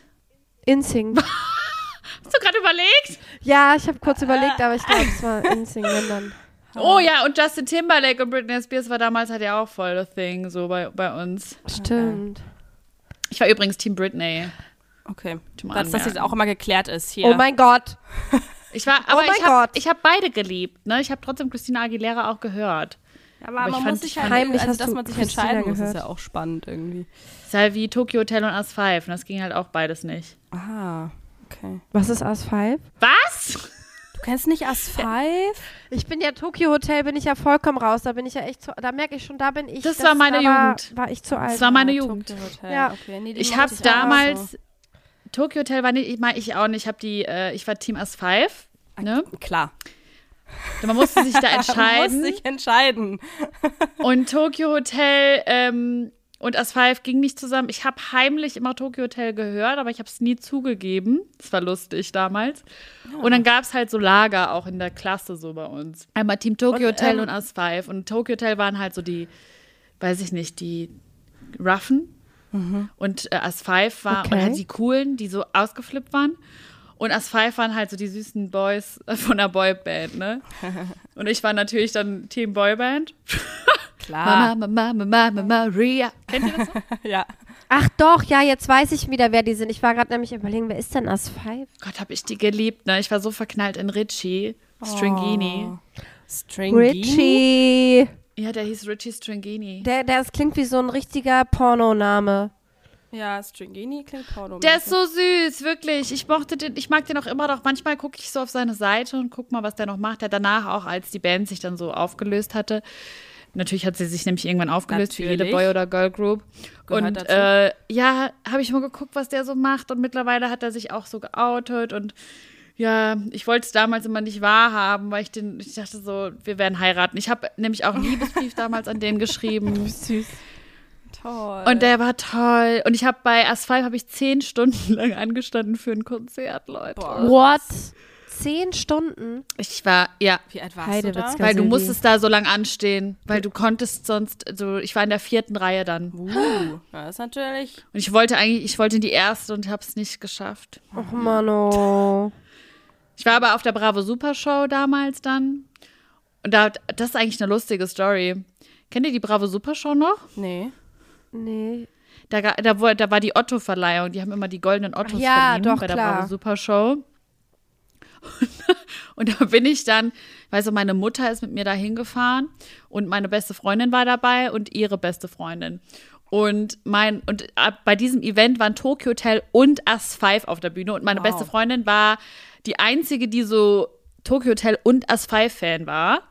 B: InSync.
D: Hast du gerade überlegt?
B: Ja, ich habe kurz überlegt, aber ich glaube, es war InSync, wenn dann.
D: Oh ja, und Justin Timberlake und Britney Spears war damals halt ja auch voll the thing, so bei, bei uns.
B: Stimmt.
D: Ich war übrigens Team Britney.
A: Okay.
D: Zum
A: Dass das jetzt auch immer geklärt ist hier.
B: Oh mein Gott.
D: Ich war, aber
B: Oh mein
D: ich habe hab beide geliebt. Ne? Ich habe trotzdem Christina Aguilera auch gehört.
A: aber,
D: aber ich
A: man
D: fand-
A: muss sich halt,
B: heimlich
A: also, dass man sich
B: Christina
A: entscheiden muss, ist ja auch spannend irgendwie.
D: Ist halt wie Tokyo Hotel und As 5. Und das ging halt auch beides nicht.
A: Ah, okay.
B: Was ist As 5?
D: Was?
A: Du kennst nicht As 5?
B: Ich bin ja Tokyo Hotel, bin ich ja vollkommen raus. Da bin ich ja echt zu, da merke ich schon, da bin ich.
D: Das war meine
B: da war,
D: Jugend.
B: War ich zu alt.
D: Das war meine Jugend.
A: Tokyo Hotel.
B: Ja.
A: Okay. Nee,
D: Ich habe damals
A: so.
D: Tokyo Hotel war nicht, ich meine ich auch nicht. Ich habe die, äh, ich war Team As 5. Ne?
A: Klar.
D: Man musste sich da
A: Man muss
D: entscheiden.
A: sich entscheiden.
D: Und Tokyo Hotel ähm, und As 5 ging nicht zusammen. Ich habe heimlich immer Tokyo Hotel gehört, aber ich habe es nie zugegeben. Das war lustig damals. Und dann gab es halt so Lager auch in der Klasse so bei uns. Einmal Team Tokyo
B: Und,
D: Hotel
B: ähm,
D: und As 5. Und Tokyo Hotel waren halt so die, weiß ich nicht, die Roughen. Und äh, As 5 war
B: Okay.
D: und halt die coolen, die so ausgeflippt waren. Und As 5 waren halt so die süßen Boys von der Boyband, ne? Und ich war natürlich dann Team Boyband.
A: Klar.
D: Mama, Mama, Mama, Maria. Kennt ihr das so?
A: Ja.
B: Ach doch, ja, jetzt weiß ich wieder, wer die sind. Ich war gerade nämlich überlegen, wer ist denn As 5?
D: Gott, hab ich die geliebt, ne? Ich war so verknallt in Richie Stringini.
A: Oh. Stringini?
B: Richie.
D: Ja, der hieß Richie Stringini.
B: Der, der das klingt wie so ein richtiger Pornoname.
A: Ja, Stringini klingt porno.
D: Der ist so süß, wirklich. Ich mochte den, ich mag den auch immer noch. Manchmal gucke ich so auf seine Seite und guck mal, was der noch macht. Der danach auch, als die Band sich dann so aufgelöst hatte, Natürlich hat sie sich nämlich irgendwann aufgelöst für jede
A: Natürlich.
D: Boy- oder Girl Group.
A: Gehört
D: und äh, ja, habe ich mal geguckt, was der so macht. Und mittlerweile hat er sich auch so geoutet. Und ja, ich wollte es damals immer nicht wahrhaben, weil ich den, ich dachte so, wir werden heiraten. Ich habe nämlich auch einen Liebesbrief damals an den geschrieben.
B: Süß.
A: Toll.
D: Und der war toll. Und ich habe bei Asphalt habe ich zehn Stunden lang angestanden für ein Konzert, Leute.
A: Boah.
B: What? Zehn Stunden?
D: Ich war, ja,
A: Wie alt warst du da?
D: weil du musstest da so lang anstehen, weil du konntest sonst, also ich war in der vierten Reihe dann. Und
A: Uh, das ist natürlich.
D: ich wollte eigentlich, ich wollte in die erste und habe es nicht geschafft.
B: Och, Mano.
D: Ich war aber auf der Bravo Super Show damals dann. Und da, das ist eigentlich eine lustige Story. Kennt ihr die Bravo Super Show noch?
A: Nee.
B: Nee.
D: Da, da, wo- da war die Otto-Verleihung. Die haben immer die goldenen Ottos
B: ja,
D: verliehen
B: doch,
D: bei der
B: klar.
D: Bravo Super Show. Und da bin ich dann, weißt du, meine Mutter ist mit mir da hingefahren und meine beste Freundin war dabei und ihre beste Freundin. Und mein, und bei diesem Event waren Tokyo Hotel und As 5 auf der Bühne und meine
A: Wow.
D: beste Freundin war die einzige, die so Tokyo Hotel und As 5 Fan war.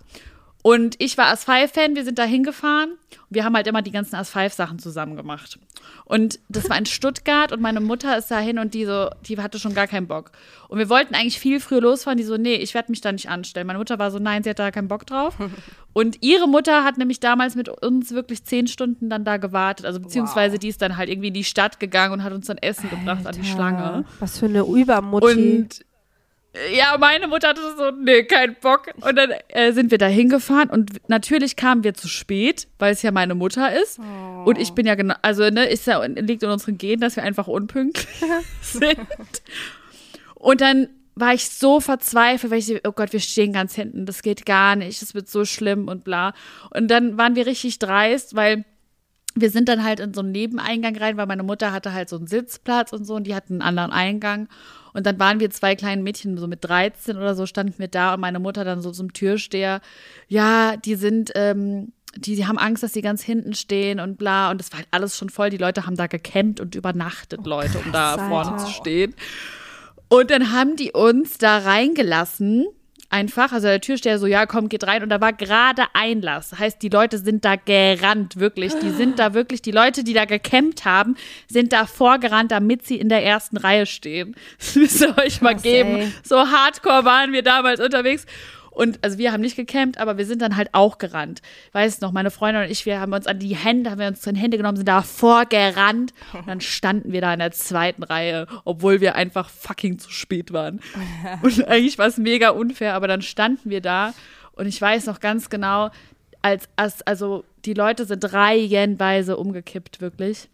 D: Und ich war As 5 Fan, wir sind da hingefahren. Wir haben halt immer die ganzen As 5 Sachen zusammen gemacht. Und das war in Stuttgart und meine Mutter ist dahin und die so, die hatte schon gar keinen Bock. Und wir wollten eigentlich viel früher losfahren, die so, nee, ich werde mich da nicht anstellen. Meine Mutter war so, nein, sie hat da keinen Bock drauf. Und ihre Mutter hat nämlich damals mit uns wirklich zehn Stunden dann da gewartet. Also beziehungsweise die ist dann halt irgendwie in die Stadt gegangen und hat uns dann Essen gebracht an die Schlange.
B: Was für eine Übermutti.
D: Und ja, meine Mutter hatte so, nee, kein Bock. Und dann äh, sind wir da hingefahren und natürlich kamen wir zu spät, weil es ja meine Mutter ist. Und ich bin ja genau, also ne, ist ja, liegt in unseren Genen, dass wir einfach unpünktlich sind. Und dann war ich so verzweifelt, weil ich, oh Gott, wir stehen ganz hinten, das geht gar nicht, das wird so schlimm und bla. Und dann waren wir richtig dreist, weil wir sind dann halt in so einen Nebeneingang rein, weil meine Mutter hatte halt so einen Sitzplatz und so und die hatten einen anderen Eingang. Und dann waren wir zwei kleinen Mädchen, so mit 13 oder so, standen wir da und meine Mutter dann so zum Türsteher, ja, die sind, ähm, die, die haben Angst, dass sie ganz hinten stehen und bla. Und das war halt alles schon voll. Die Leute haben da gecampt und übernachtet, Leute, um da vorne
B: Alter.
D: zu stehen. Und dann haben die uns da reingelassen. Einfach, also der Türsteher so, ja, komm, geht rein. Und da war gerade Einlass. Heißt, die Leute sind da gerannt, wirklich. Die sind da wirklich, die Leute, die da gecampt haben, sind da vorgerannt, damit sie in der ersten Reihe stehen. Das müsst ihr euch mal
B: Krass,
D: geben.
B: ey.
D: So hardcore waren wir damals unterwegs. Und also wir haben nicht gecampt, aber wir sind dann halt auch gerannt. Weiß noch, meine Freundin und ich, wir haben uns an die Hände, haben wir uns in Hände genommen, sind da vorgerannt. Und dann standen wir da in der zweiten Reihe, obwohl wir einfach fucking zu spät waren. Und eigentlich war es mega unfair, aber dann standen wir da und ich weiß noch ganz genau, als, als also die Leute sind reihenweise umgekippt, wirklich.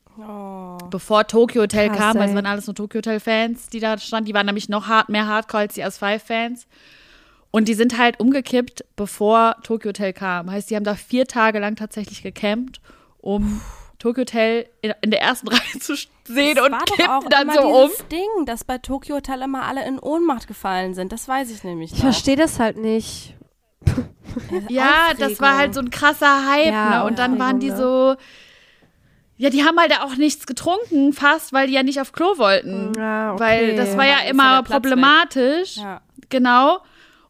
D: Bevor Tokyo Hotel
B: Krass,
D: kam, weil es
B: ey.
D: waren alles nur Tokyo Hotel Fans, die da standen. Die waren nämlich noch hart, mehr Hardcore als die As5 Fans. Und die sind halt umgekippt, bevor Tokyo Hotel kam. Heißt, die haben da vier Tage lang tatsächlich gecampt, um Tokyo Hotel in, in der ersten Reihe zu sehen und
A: war doch
D: kippen
A: auch
D: dann
A: immer
D: so um.
A: dieses Ding, dass bei Tokyo Hotel immer alle in Ohnmacht gefallen sind. Das weiß ich nämlich
B: ich
A: noch.
B: verstehe das halt nicht.
D: Ja, das war halt so ein krasser Hype,
B: Ja,
D: ne? Und dann waren die
B: Aufregung,
D: so. Ja, die haben halt auch nichts getrunken, fast, weil die ja nicht auf Klo wollten.
B: Ja, okay.
D: Weil das war ja
A: ja
D: immer problematisch.
A: Ja.
D: Genau.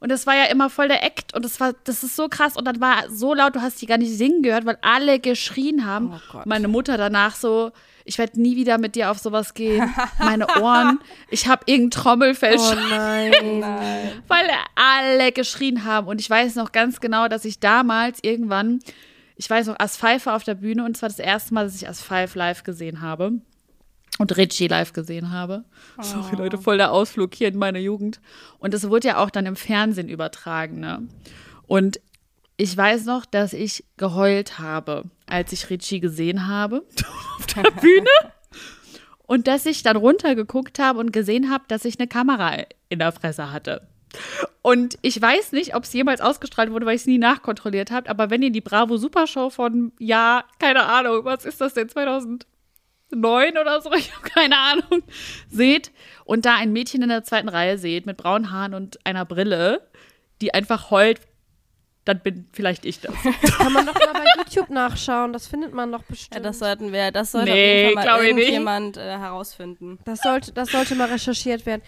D: Und das war ja immer voll der Act und das war, das ist so krass. Und dann war so laut, du hast die gar nicht singen gehört, weil alle geschrien haben.
A: Oh Gott.
D: Meine Mutter danach so, ich werde nie wieder mit dir auf sowas gehen. Meine Ohren, ich habe irgendein Trommelfell
B: Oh nein.
D: weil alle geschrien haben. Und ich weiß noch ganz genau, dass ich damals irgendwann, ich weiß noch, Five war auf der Bühne und es war das erste Mal, dass ich As Five live gesehen habe. Und Richie live gesehen habe. Sorry, Leute, voll der Ausflug hier in meine Jugend. Und das wurde ja auch dann im Fernsehen übertragen, ne? Und ich weiß noch, dass ich geheult habe, als ich Richie gesehen habe auf der Bühne. Und dass ich dann runtergeguckt habe und gesehen habe, dass ich eine Kamera in der Fresse hatte. Und ich weiß nicht, ob es jemals ausgestrahlt wurde, weil ich es nie nachkontrolliert habe. Aber wenn ihr die Bravo Supershow von, ja, keine Ahnung, was ist das denn, 2009 oder so, ich habe keine Ahnung, seht und da ein Mädchen in der zweiten Reihe seht mit braunen Haaren und einer Brille, die einfach heult, dann bin vielleicht ich das.
B: Kann man doch mal bei YouTube nachschauen. Das findet man doch bestimmt.
A: Ja, das sollten wir, das sollte
D: Nee,
A: auf jeden Fall mal irgendjemand äh, herausfinden.
B: Das sollte, das sollte mal recherchiert werden.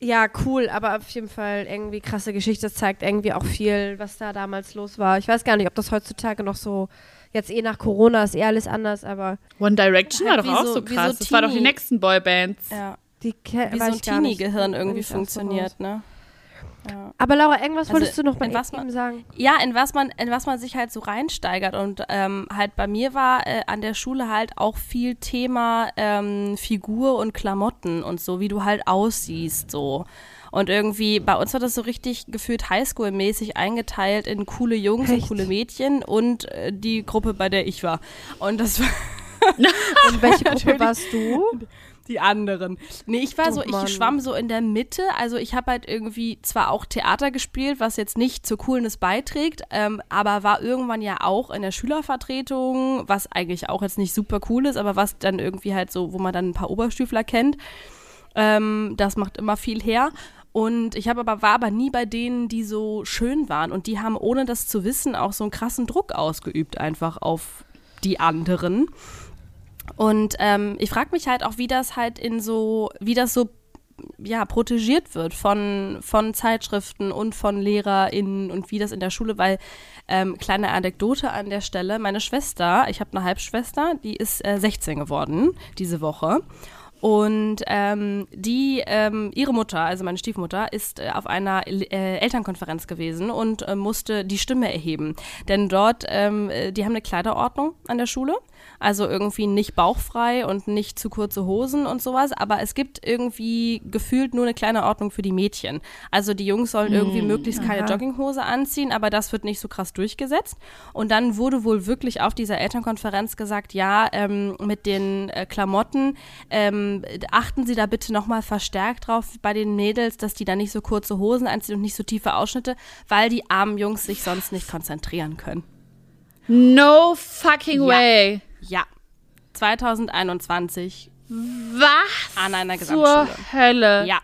B: Ja, cool, aber auf jeden Fall irgendwie krasse Geschichte. Das zeigt irgendwie auch viel, was da damals los war. Ich weiß gar nicht, ob das heutzutage noch so, jetzt eh nach Corona ist eh alles anders, aber
D: One Direction
A: Halt
D: war doch auch
A: so-
D: so
A: wie so
D: krass. das war doch die nächsten Boybands.
A: Ja.
B: die
A: Wie so ein. Teenie-Gehirn irgendwie funktioniert, ne? Ja.
B: Aber Laura, irgendwas
A: Also,
B: wolltest du noch mal
A: in was man-
B: sagen?
A: Ja, in was man, in was man sich halt so reinsteigert. Und ähm, halt bei mir war äh, an der Schule halt auch viel Thema ähm, Figur und Klamotten und so, wie du halt aussiehst, so. Und irgendwie, bei uns war das so richtig gefühlt Highschool-mäßig eingeteilt in coole Jungs
B: Echt?
A: und coole Mädchen und äh, die Gruppe, bei der ich war. Und das war
B: Und welche Gruppe warst du?
A: die anderen. Nee, ich war
B: Oh
A: so, ich
B: Mann.
A: schwamm so in der Mitte. Also ich habe halt irgendwie zwar auch Theater gespielt, was jetzt nicht zur Coolness beiträgt, ähm, aber war irgendwann ja auch in der Schülervertretung, was eigentlich auch jetzt nicht super cool ist, aber was dann irgendwie halt so, wo man dann ein paar Oberstüfler kennt. Ähm, das macht immer viel her. Und ich habe aber war aber nie bei denen, die so schön waren. Und die haben, ohne das zu wissen, auch so einen krassen Druck ausgeübt, einfach auf die anderen. Und ähm, ich frage mich halt auch, wie das halt in so, wie das so ja, protegiert wird von, von Zeitschriften und von LehrerInnen und wie das in der Schule, weil, ähm, kleine Anekdote an der Stelle, meine Schwester, ich habe eine Halbschwester, die ist äh, 16 geworden diese Woche. Und ähm, die, ähm, ihre Mutter, also meine Stiefmutter, ist äh, auf einer äh, Elternkonferenz gewesen und äh, musste die Stimme erheben. Denn dort, ähm, äh, die haben eine Kleiderordnung an der Schule. Also irgendwie nicht bauchfrei und nicht zu kurze Hosen und sowas. Aber es gibt irgendwie gefühlt nur eine kleine Ordnung für die Mädchen. Also die Jungs sollen irgendwie möglichst keine
B: aha.
A: Jogginghose anziehen, aber das wird nicht so krass durchgesetzt. Und dann wurde wohl wirklich auf dieser Elternkonferenz gesagt, ja, ähm, mit den äh, Klamotten, ähm, achten Sie da bitte nochmal verstärkt drauf bei den Mädels, dass die da nicht so kurze Hosen anziehen und nicht so tiefe Ausschnitte, weil die armen Jungs sich sonst nicht konzentrieren können.
D: No fucking way.
A: Ja. 2021
D: Was?
A: an einer
D: Zur
A: Gesamtschule.
D: Hölle.
A: Ja.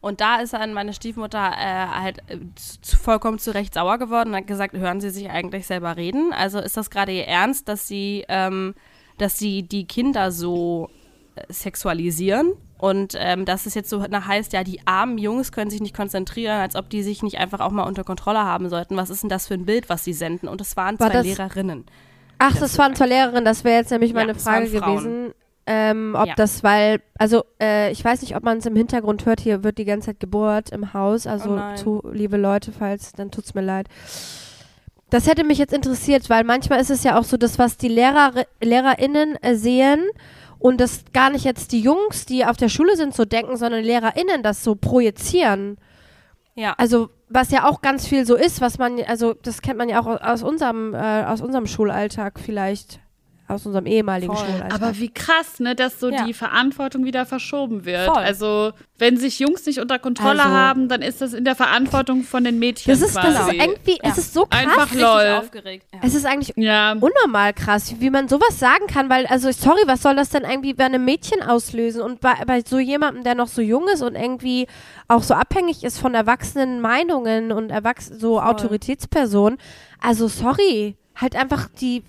A: Und da ist dann meine Stiefmutter äh, halt äh, zu, vollkommen zu Recht sauer geworden und hat gesagt, hören Sie sich eigentlich selber reden? Also ist das gerade Ihr Ernst, dass Sie, ähm, dass Sie die Kinder so äh, sexualisieren? Und ähm, dass es jetzt so nach heißt, ja, die armen Jungs können sich nicht konzentrieren, als ob die sich nicht einfach auch mal unter Kontrolle haben sollten. Was ist denn das für ein Bild, was sie senden? Und es waren
B: War
A: zwei Lehrerinnen.
B: Ach, das waren zwar Lehrerinnen, das wäre jetzt nämlich
A: Ja,
B: meine
A: es waren
B: Frage gewesen. Ähm, ob
A: Ja.
B: das, weil, also äh, ich weiß nicht, ob man es im Hintergrund hört, hier wird die ganze Zeit gebohrt im Haus, also
A: Oh
B: zu, liebe Leute, falls, dann tut's mir leid. Das hätte mich jetzt interessiert, weil manchmal ist es ja auch so, dass was die Lehrer, LehrerInnen äh, sehen und das gar nicht jetzt die Jungs, die auf der Schule sind, so denken, sondern LehrerInnen das so projizieren.
A: Ja.
B: Also was ja auch ganz viel so ist, was man, also das kennt man ja auch aus unserem, äh, aus unserem Schulalltag vielleicht, aus unserem ehemaligen
A: Voll.
B: Schulalltag.
D: Aber wie krass, ne, dass so
A: Ja.
D: die Verantwortung wieder verschoben wird.
A: Voll.
D: Also, wenn sich Jungs nicht unter Kontrolle
B: Also-
D: haben, dann ist das in der Verantwortung von den Mädchen
B: das ist, das ist
D: quasi.
B: irgendwie,
A: Ja.
B: es ist so krass.
D: Einfach
A: Richtig
D: lol.
A: aufgeregt. Ja.
B: Es ist eigentlich
D: ja,
B: unnormal krass, wie man sowas sagen kann, weil, also sorry, was soll das denn irgendwie bei einem Mädchen auslösen? Und bei, bei so jemandem, der noch so jung ist und irgendwie auch so abhängig ist von erwachsenen Meinungen und erwachs so
A: Voll.
B: Autoritätspersonen, also sorry, halt einfach die,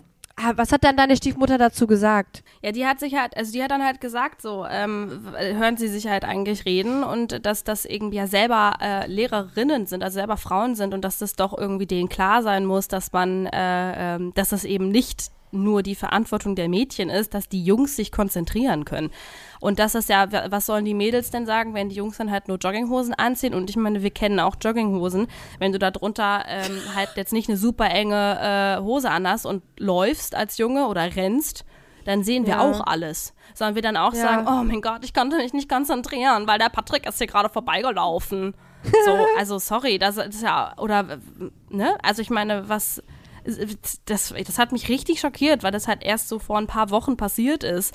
B: was hat dann deine Stiefmutter dazu gesagt?
A: Ja, die hat sich halt, also die hat dann halt gesagt, so, ähm, hören sie sich halt eigentlich reden und dass das irgendwie ja selber äh, Lehrerinnen sind, also selber Frauen sind und dass das doch irgendwie denen klar sein muss, dass man, äh, ähm, dass das eben nicht nur die Verantwortung der Mädchen ist, dass die Jungs sich konzentrieren können. Und das ist ja, was sollen die Mädels denn sagen, wenn die Jungs dann halt nur Jogginghosen anziehen? Und ich meine, wir kennen auch Jogginghosen. Wenn du da drunter ähm, halt jetzt nicht eine super enge äh, Hose anhast und läufst als Junge oder rennst, dann sehen wir
B: Ja.
A: auch alles. Sollen wir dann auch
B: Ja.
A: sagen, oh mein Gott, ich konnte mich nicht konzentrieren, weil der Patrick ist hier gerade vorbeigelaufen. So, also sorry, das ist ja, oder, ne? Also ich meine, was, das, das hat mich richtig schockiert, weil das halt erst so vor ein paar Wochen passiert ist.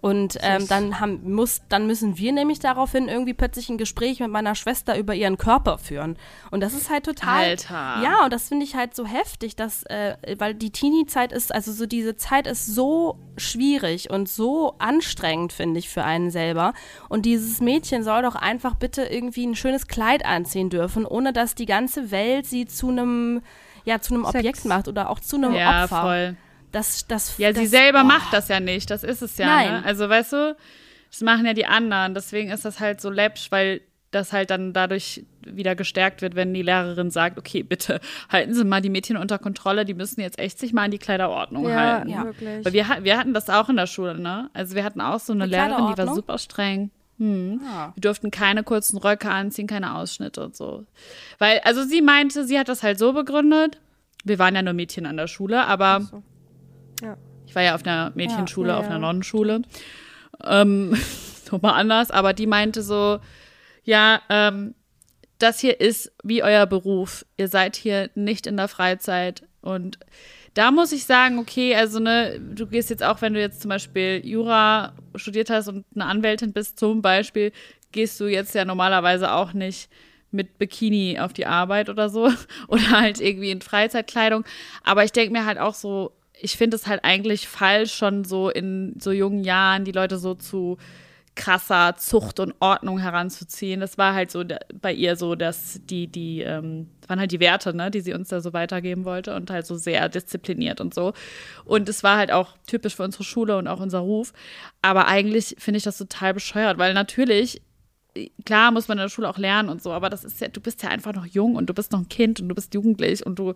A: Und ähm, dann, haben, muss, dann müssen wir nämlich daraufhin irgendwie plötzlich ein Gespräch mit meiner Schwester über ihren Körper führen. Und das ist halt total.
D: Alter.
A: Ja, und das finde ich halt so heftig, dass, äh, weil die Teenie-Zeit ist, also so diese Zeit ist so schwierig und so anstrengend, finde ich, für einen selber. Und dieses Mädchen soll doch einfach bitte irgendwie ein schönes Kleid anziehen dürfen, ohne dass die ganze Welt sie zu einem, ja, zu einem
B: Sex.
A: Objekt macht oder auch zu einem
D: ja,
A: Opfer.
D: voll.
A: Das, das,
D: Ja,
A: das,
D: sie selber
A: oh.
D: macht das ja nicht. Das ist es ja.
A: Nein.
D: Ne? Also, weißt du, das machen ja die anderen. Deswegen ist das halt so läppsch, weil das halt dann dadurch wieder gestärkt wird, wenn die Lehrerin sagt, okay, bitte halten Sie mal die Mädchen unter Kontrolle, die müssen jetzt echt sich mal an die Kleiderordnung
B: Ja,
D: halten.
B: ja. wirklich.
D: Weil wir, wir hatten das auch in der Schule, ne? Also wir hatten auch so eine
A: Die
D: Lehrerin, die war super streng. Hm.
A: Ah.
D: Wir durften keine kurzen Röcke anziehen, keine Ausschnitte und so. Weil, also sie meinte, sie hat das halt so begründet. Wir waren ja nur Mädchen an der Schule, aber
B: so. Ja.
D: ich war ja auf einer Mädchenschule,
B: Ja,
D: auf
B: ja.
D: einer Nonnenschule. Ähm, nochmal anders, aber die meinte so, ja, ähm, das hier ist wie euer Beruf. Ihr seid hier nicht in der Freizeit. Und da muss ich sagen, okay, also ne, du gehst jetzt auch, wenn du jetzt zum Beispiel Jura studiert hast und eine Anwältin bist, zum Beispiel, gehst du jetzt ja normalerweise auch nicht mit Bikini auf die Arbeit oder so oder halt irgendwie in Freizeitkleidung. Aber ich denke mir halt auch so, ich finde es halt eigentlich falsch, schon so in so jungen Jahren die Leute so zu krasser Zucht und Ordnung heranzuziehen. Das war halt so bei ihr so, dass die, die, ähm, waren halt die Werte, ne, die sie uns da so weitergeben wollte und halt so sehr diszipliniert und so. Und es war halt auch typisch für unsere Schule und auch unser Ruf. Aber eigentlich finde ich das total bescheuert, weil natürlich klar muss man in der Schule auch lernen und so, aber das ist ja, du bist ja einfach noch jung und du bist noch ein Kind und du bist jugendlich und du,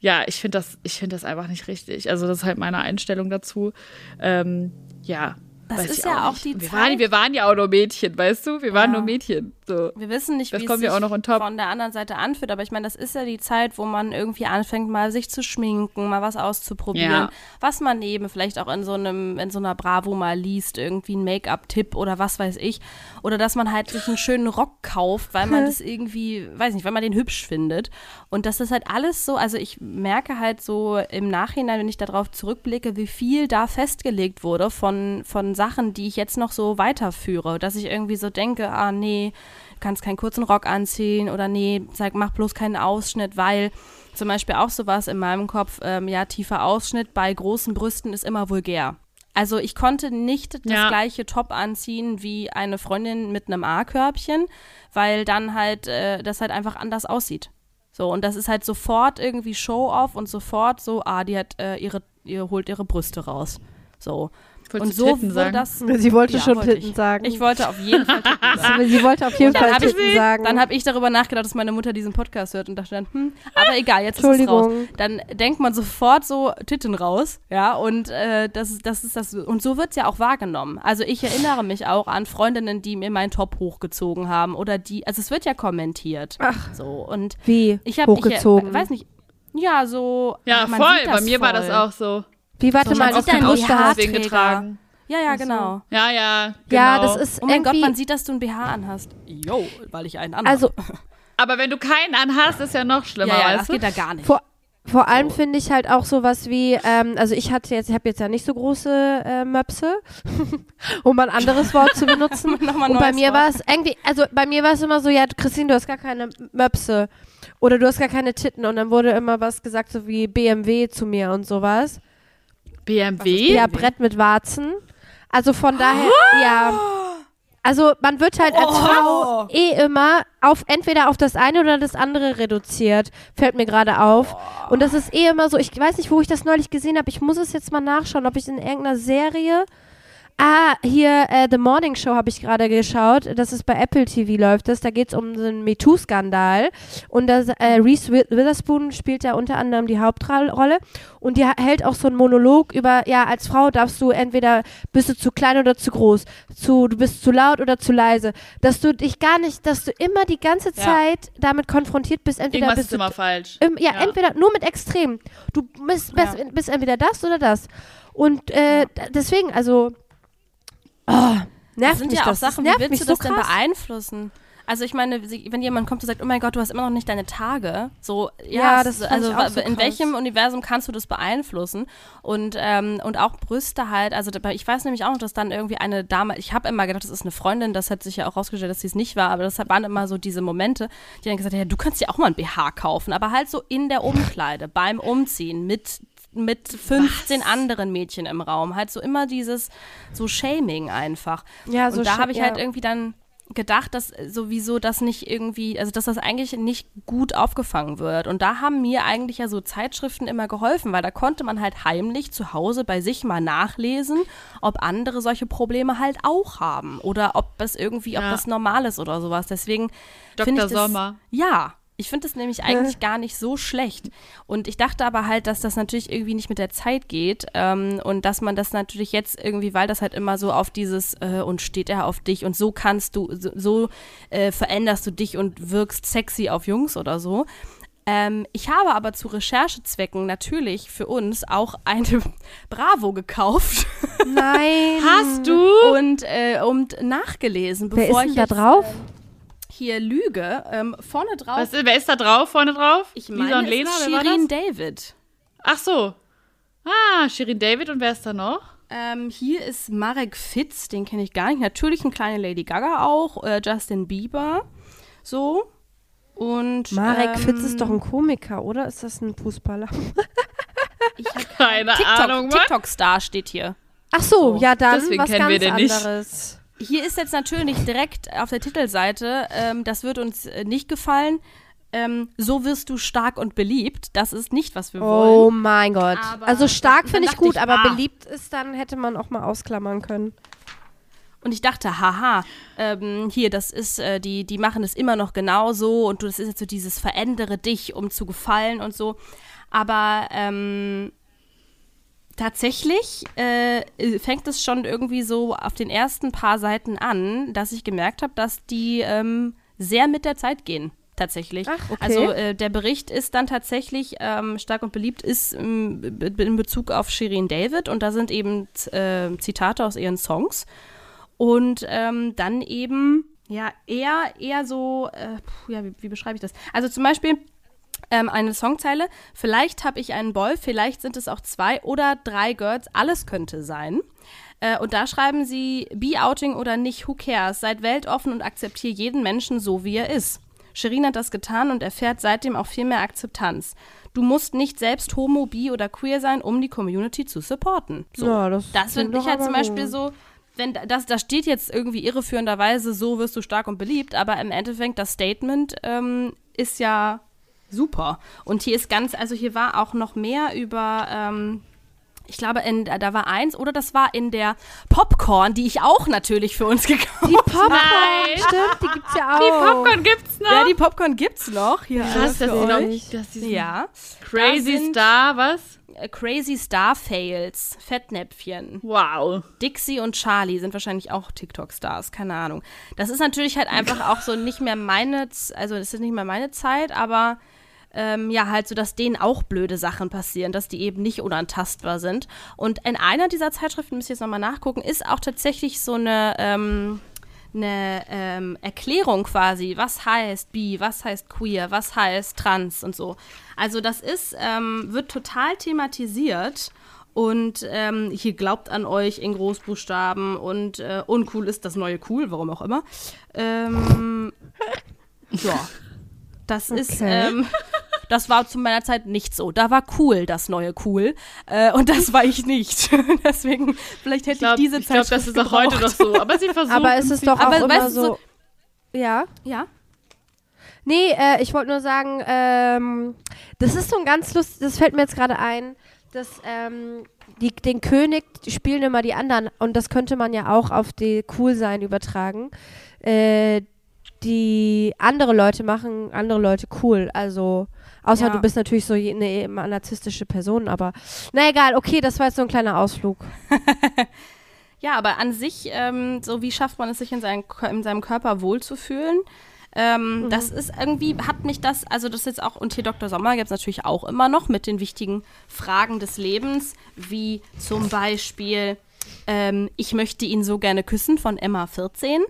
D: ja, ich finde das, ich finde das einfach nicht richtig. Also das ist halt meine Einstellung dazu. Ähm, ja.
A: Das
D: weiß
A: ist ja auch
D: nicht.
A: die
D: wir
A: Zeit-
D: Waren, wir waren ja auch nur Mädchen, weißt du? Wir waren
A: Ja.
D: nur Mädchen. So.
A: Wir wissen nicht,
D: Das
A: wie es
D: kommt
A: sich
D: ja auch noch on top.
A: von der anderen Seite anfühlt, aber ich meine, das ist ja die Zeit, wo man irgendwie anfängt, mal sich zu schminken, mal was auszuprobieren,
D: Ja.
A: was man eben vielleicht auch in so einem, in so einer Bravo mal liest, irgendwie ein Make-up-Tipp oder was weiß ich. Oder dass man halt sich einen schönen Rock kauft, weil man das irgendwie, weiß nicht, weil man den hübsch findet. Und das ist halt alles so, also ich merke halt so im Nachhinein, wenn ich darauf zurückblicke, wie viel da festgelegt wurde von, von Sachen, die ich jetzt noch so weiterführe. Dass ich irgendwie so denke, ah nee, du kannst keinen kurzen Rock anziehen oder nee, sag, mach bloß keinen Ausschnitt, weil zum Beispiel auch sowas in meinem Kopf, ähm, ja, tiefer Ausschnitt bei großen Brüsten ist immer vulgär. Also ich konnte nicht das
D: Ja.
A: gleiche Top anziehen wie eine Freundin mit einem A-Körbchen, weil dann halt äh, das halt einfach anders aussieht. So, und das ist halt sofort irgendwie Show-off und sofort so, ah, die hat äh, ihre, ihr holt ihre Brüste raus. So. Und so
D: Titten
A: wurde das.
B: Sie wollte
A: Ja,
B: schon
A: wollte
B: Titten
A: ich.
B: sagen.
A: Ich wollte auf jeden Fall Titten sagen.
B: Aber sie wollte auf jeden Fall
A: hab ich-
B: Titten sagen.
A: Dann habe ich darüber nachgedacht, dass meine Mutter diesen Podcast hört und dachte dann, hm, aber egal, jetzt ist es raus.
B: Entschuldigung.
A: Dann denkt man sofort so Titten raus, ja, und äh, das, ist- das ist das, und so wird es ja auch wahrgenommen. Also ich erinnere mich auch an Freundinnen, die mir meinen Top hochgezogen haben oder die, also es wird ja kommentiert.
B: Ach.
A: So, und
B: Wie
A: ich habe
B: hochgezogen.
A: Ich, weiß nicht, ja, so.
D: Ja,
A: man
D: voll.
A: sieht
D: Bei mir war das
A: voll.
D: auch so.
B: Wie, warte
A: So,
B: mal,
A: sieht
B: dein
A: deinen
B: BH?
A: BH
D: deswegen
A: Träger.
D: getragen.
A: Ja, ja, genau.
D: Ja, ja, genau.
B: Ja, das ist
A: Oh mein Gott, man sieht, dass du einen BH anhast. Jo, weil ich einen anhabe.
B: also
D: Aber wenn du keinen anhast, ist ja noch schlimmer,
A: ja, ja, das
D: weißt du?
A: geht da gar nicht.
B: vor, vor allem finde ich halt auch sowas wie, ähm, also ich hatte jetzt, ich habe jetzt ja nicht so große äh, Möpse, um ein anderes Wort zu benutzen. Und bei mir war es irgendwie, also bei mir war es immer so, ja, Christine, du hast gar keine Möpse oder du hast gar keine Titten und dann wurde immer was gesagt, so wie BMW zu mir und sowas.
D: BMW?
B: Ja, Brett mit Warzen. Also von daher, ja. Also man wird halt als Frau eh immer auf entweder auf das eine oder das andere reduziert, fällt mir gerade auf. Und das ist eh immer so, ich weiß nicht, wo ich das neulich gesehen habe, ich muss es jetzt mal nachschauen, ob ich in irgendeiner Serie Ah, hier äh, The Morning Show habe ich gerade geschaut. Das ist bei Apple TV läuft das. Da geht es um so einen MeToo-Skandal. Und das, äh, Reese Wi- Witherspoon spielt da unter anderem die Hauptrolle. Und die hält auch so einen Monolog über, ja, als Frau darfst du entweder bist du zu klein oder zu groß, zu, du bist zu laut oder zu leise. Dass du dich gar nicht, dass du immer die ganze
A: Ja.
B: Zeit damit konfrontiert bist. Entweder
D: Irgendwas
B: bist
D: ist
B: du
D: immer falsch.
B: ähm, ja, entweder nur mit Extremen. Du bist, bist,
A: Ja.
B: bist entweder das oder das. Und äh, deswegen, also, oh, nervt
A: Das sind
B: mich
A: ja auch
B: das.
A: Sachen, wie willst du
B: so
A: das denn
B: krass.
A: beeinflussen? Also ich meine, wenn jemand kommt und sagt, oh mein Gott, du hast immer noch nicht deine Tage, so ja,
B: Ja, das
A: also
B: so
A: in
B: krass.
A: welchem Universum kannst du das beeinflussen? Und ähm, und auch Brüste halt, also ich weiß nämlich auch noch, dass dann irgendwie eine Dame, ich habe immer gedacht, das ist eine Freundin, das hat sich ja auch rausgestellt, dass sie es nicht war, aber das waren immer so diese Momente, die dann gesagt haben, ja, du kannst dir auch mal ein BH kaufen, aber halt so in der Umkleide, beim Umziehen mit mit 15 anderen Mädchen im Raum, halt so immer dieses so Shaming einfach.
B: Ja, so
A: und da habe ich
B: ja.
A: halt irgendwie dann gedacht, dass sowieso das nicht irgendwie, also dass das eigentlich nicht gut aufgefangen wird. Und da haben mir eigentlich ja so Zeitschriften immer geholfen, weil da konnte man halt heimlich zu Hause bei sich mal nachlesen, ob andere solche Probleme halt auch haben oder ob das irgendwie,
D: Ja.
A: ob das normal ist oder sowas. Deswegen
D: Dr.
A: finde ich das,
D: Sommer.
A: Ja. Ich finde das nämlich eigentlich gar nicht so schlecht. Und ich dachte aber halt, dass das natürlich irgendwie nicht mit der Zeit geht ähm, und dass man das natürlich jetzt irgendwie, weil das halt immer so auf dieses äh, und steht er auf dich und so kannst du, so, so äh, veränderst du dich und wirkst sexy auf Jungs oder so. Ähm, ich habe aber zu Recherchezwecken natürlich für uns auch eine Bravo gekauft
B: Nein.
D: Hast du?
A: und, äh, und nachgelesen,
B: Wer
A: bevor
B: ist
A: ich
B: denn da drauf?
A: ähm, hier lüge. Ähm, vorne drauf.
D: Was, wer ist da drauf, vorne drauf?
A: ich
D: Lisa
A: meine,
D: und Lena,
A: es ist
D: wer war
A: Shirin
D: das?
A: David.
D: Ach so. Ah, Shirin David und wer ist da noch?
A: Ähm, hier ist Marek Fitz, den kenne ich gar nicht. Natürlich eine kleine Lady Gaga auch, äh, Justin Bieber, so. Und
B: Marek
A: ähm,
B: Fitz ist doch ein Komiker, oder? Ist das ein Fußballer?
A: ich hab
D: Keine Ahnung,
A: TikTok,
D: Mann.
A: TikTok-Star steht hier.
B: Ach so,
D: So,
B: ja, dann
D: deswegen
B: was
D: kennen
B: ganz
D: wir den nicht.
A: Hier ist jetzt natürlich direkt auf der Titelseite, ähm, das wird uns äh, nicht gefallen. Ähm, so wirst du stark und beliebt. Das ist nicht, was wir
B: Oh
A: wollen.
B: mein Gott.
A: Aber
B: also stark finde ich gut,
A: ich,
B: aber
A: ah.
B: beliebt ist dann, hätte man auch mal ausklammern können.
A: Und ich dachte, haha, ähm, hier, das ist, äh, die, die machen es immer noch genauso und du, das ist jetzt so dieses Verändere dich, um zu gefallen und so. Aber ähm, tatsächlich äh, fängt es schon irgendwie so auf den ersten paar Seiten an, dass ich gemerkt habe, dass die ähm, sehr mit der Zeit gehen. Tatsächlich.
B: Ach, okay.
A: Also äh, der Bericht ist dann tatsächlich ähm, stark und beliebt, ist ähm, in Bezug auf Shirin David und da sind eben äh, Zitate aus ihren Songs. Und ähm, dann eben, ja, eher, eher so, äh, ja, wie, wie beschreibe ich das? Also zum Beispiel ähm, eine Songzeile, vielleicht habe ich einen Boy, vielleicht sind es auch zwei oder drei Girls, alles könnte sein. Äh, und da schreiben sie, be outing oder nicht, who cares, seid weltoffen und akzeptiere jeden Menschen so, wie er ist. Shirin hat das getan und erfährt seitdem auch viel mehr Akzeptanz. Du musst nicht selbst homo, bi oder queer sein, um die Community zu supporten. So.
B: Ja, das
A: Das finde ich halt zum Beispiel so, wenn da- das, das steht jetzt irgendwie irreführenderweise, so wirst du stark und beliebt, aber im Endeffekt das Statement ähm, ist ja super. Und hier ist ganz, also hier war auch noch mehr über, ähm, ich glaube, in, da war eins, oder das war in der Popcorn, die ich auch natürlich für uns gekauft
B: Die Popcorn,
D: Nein.
B: stimmt, die gibt's ja auch.
D: Die Popcorn gibt's noch.
A: Ja, die Popcorn gibt's noch. Hier
D: Krass, dass sie noch, dass
A: Ja.
D: Crazy
A: Da
D: Star, was?
A: Äh, Crazy Star Fails, Fettnäpfchen.
D: Wow.
A: Dixie und Charlie sind wahrscheinlich auch TikTok-Stars, keine Ahnung. Das ist natürlich halt einfach auch so nicht mehr meine, also das ist nicht mehr meine Zeit, aber ähm, ja, halt so, dass denen auch blöde Sachen passieren, dass die eben nicht unantastbar sind. Und in einer dieser Zeitschriften, müsst ihr jetzt nochmal nachgucken, ist auch tatsächlich so eine, ähm, eine ähm, Erklärung quasi, was heißt bi, was heißt queer, was heißt trans und so. Also das ist, ähm, wird total thematisiert und ähm, hier glaubt an euch in Großbuchstaben und äh, uncool ist das neue cool, warum auch immer. Ähm, ja, das ist,
B: Okay.
A: ähm, das war zu meiner Zeit nicht so. Da war cool das neue cool äh, und das war ich nicht. Deswegen, vielleicht hätte ich,
D: Ich glaube,
A: diese
D: ich glaub,
A: Zeit
D: das ist auch heute noch so. Aber sie versuchen.
B: Aber es ist doch
A: Aber
B: auch immer
A: weißt du,
B: so.
A: so-
B: Ja.
A: Ja,
B: Nee, äh, ich wollte nur sagen, ähm, das ist so ein ganz lustig, das fällt mir jetzt gerade ein, dass ähm, die, den König die spielen immer die anderen und das könnte man ja auch auf die Coolsein übertragen. Äh, die andere Leute machen andere Leute cool, also außer
A: Ja.
B: du bist natürlich so eine narzisstische Person, aber na egal, okay, das war jetzt so ein kleiner Ausflug.
A: Ja, aber an sich, ähm, so wie schafft man es, sich in, seinen, in seinem Körper wohlzufühlen? Ähm, Das ist irgendwie, hat mich das, also das jetzt auch, und hier Dr. Sommer gibt es natürlich auch immer noch mit den wichtigen Fragen des Lebens, wie zum Beispiel, ähm, ich möchte ihn so gerne küssen von Emma 14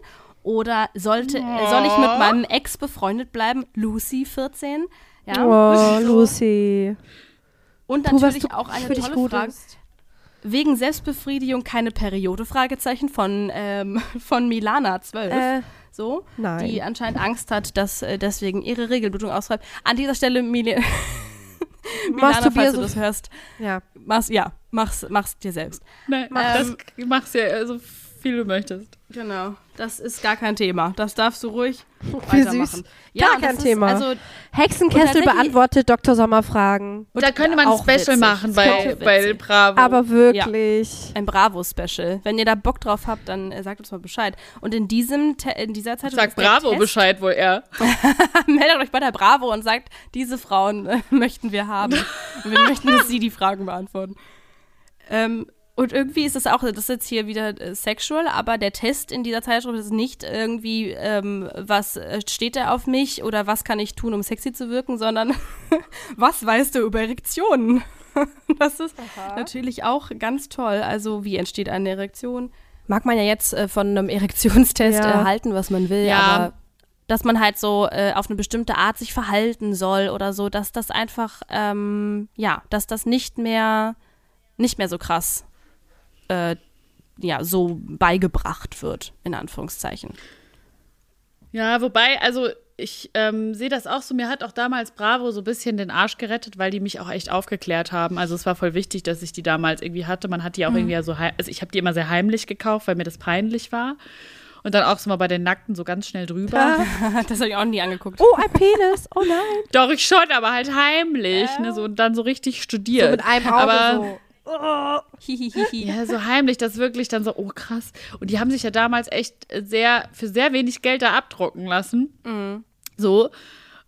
A: oder sollte, äh, soll ich mit meinem Ex befreundet bleiben, Lucy 14? Ja,
B: oh,
A: so.
B: Lucy.
A: Und natürlich
B: du
A: auch eine tolle
B: gut
A: Frage.
B: ist.
A: Wegen Selbstbefriedigung keine Periode? Fragezeichen von, ähm, von Milana 12.
B: Äh,
A: so,
B: nein.
A: die anscheinend Angst hat, dass äh, deswegen ihre Regelblutung ausschreibt. An dieser Stelle, Mili Milana, falls du das hörst,
B: ja.
A: mach's, ja, mach's, mach's dir selbst.
D: Nein,
A: Ähm,
D: das machst du ja, also viel du möchtest.
A: Genau, das ist gar kein Thema. Das darfst du ruhig
B: Wie
A: weitermachen.
B: süß.
A: Ja,
B: Gar kein Thema.
A: Also,
B: Hexenkessel beantwortet Dr. Sommer Fragen.
D: da könnte man ein Special
A: witzig.
D: machen bei, bei. Bravo.
B: Aber wirklich.
A: ein Bravo-Special. Wenn ihr da Bock drauf habt, dann äh, sagt uns mal Bescheid. Und in diesem Te in dieser Zeit
D: Sag Bravo Bescheid wohl eher.
A: meldet euch bei der Bravo und sagt, diese Frauen äh, möchten wir haben. Und wir möchten, dass sie die Fragen beantworten. Ähm, und irgendwie ist es auch, das ist jetzt hier wieder äh, sexual, aber der Test in dieser Zeitschrift ist nicht irgendwie, ähm, was äh, steht da auf mich oder was kann ich tun, um sexy zu wirken, sondern was weißt du über Erektionen? Das ist natürlich auch ganz toll. Also, wie entsteht eine Erektion? Mag man ja jetzt äh, von einem Erektionstest
B: Ja.
A: erhalten, was man will,
D: Ja.
A: aber dass man halt so äh, auf eine bestimmte Art sich verhalten soll oder so, dass das einfach, ähm, ja, dass das nicht mehr, nicht mehr so krass, äh, ja, so beigebracht wird, in Anführungszeichen.
D: Ja, wobei, also ich ähm, sehe das auch so. Mir hat auch damals Bravo so ein bisschen den Arsch gerettet, weil die mich auch echt aufgeklärt haben. Also es war voll wichtig, dass ich die damals irgendwie hatte. Man hat die auch
A: Mhm.
D: irgendwie ja so, also ich habe die immer sehr heimlich gekauft, weil mir das peinlich war. Und dann auch so mal bei den Nackten so ganz schnell drüber.
A: das habe ich auch nie angeguckt.
B: Oh, ein Penis. Oh nein.
D: Doch, ich schon, aber halt heimlich. Ne, so, und dann so richtig studiert.
B: So mit einem Auge
D: aber,
B: so.
A: Hihihihi.
D: Ja, so heimlich, das wirklich dann so, oh krass. Und die haben sich ja damals echt sehr, für sehr wenig Geld da abdrucken lassen. So.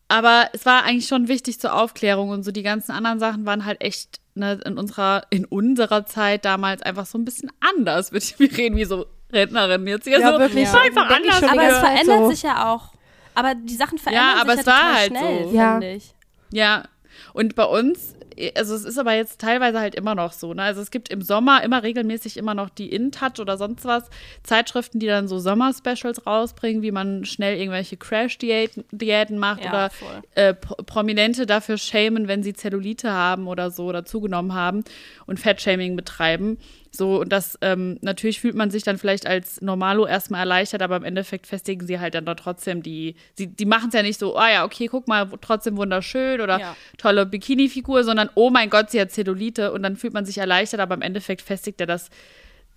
D: Aber es war eigentlich schon wichtig zur Aufklärung und so die ganzen anderen Sachen waren halt echt ne, in unserer, in unserer Zeit damals einfach so ein bisschen anders. Wir reden wie so Rednerin jetzt hier
B: Ja,
D: so.
B: wirklich.
D: Es war einfach anders.
A: Aber es verändert
B: so.
A: sich ja auch. Aber die Sachen verändern
D: Ja, aber
A: sich
D: es
A: ja
D: war
A: total
D: halt
A: schnell,
D: so.
B: Ja.
A: finde ich.
D: Ja, und bei uns, also es ist aber jetzt teilweise halt immer noch so, ne? Also es gibt im Sommer immer regelmäßig immer noch die InTouch oder sonst was, Zeitschriften, die dann so Sommer-Specials rausbringen, wie man schnell irgendwelche Crash-Diäten Diäten macht
A: Ja,
D: oder äh, Pro- Prominente dafür schämen, wenn sie Zellulite haben oder so oder zugenommen haben und Fettshaming betreiben. So, und das, ähm, natürlich fühlt man sich dann vielleicht als Normalo erstmal erleichtert, aber im Endeffekt festigen sie halt dann doch trotzdem die, sie, die machen es ja nicht so, oh ja, okay, guck mal, trotzdem wunderschön oder
A: Ja.
D: tolle Bikini-Figur, sondern oh mein Gott, sie hat Zellulite und dann fühlt man sich erleichtert, aber im Endeffekt festigt er das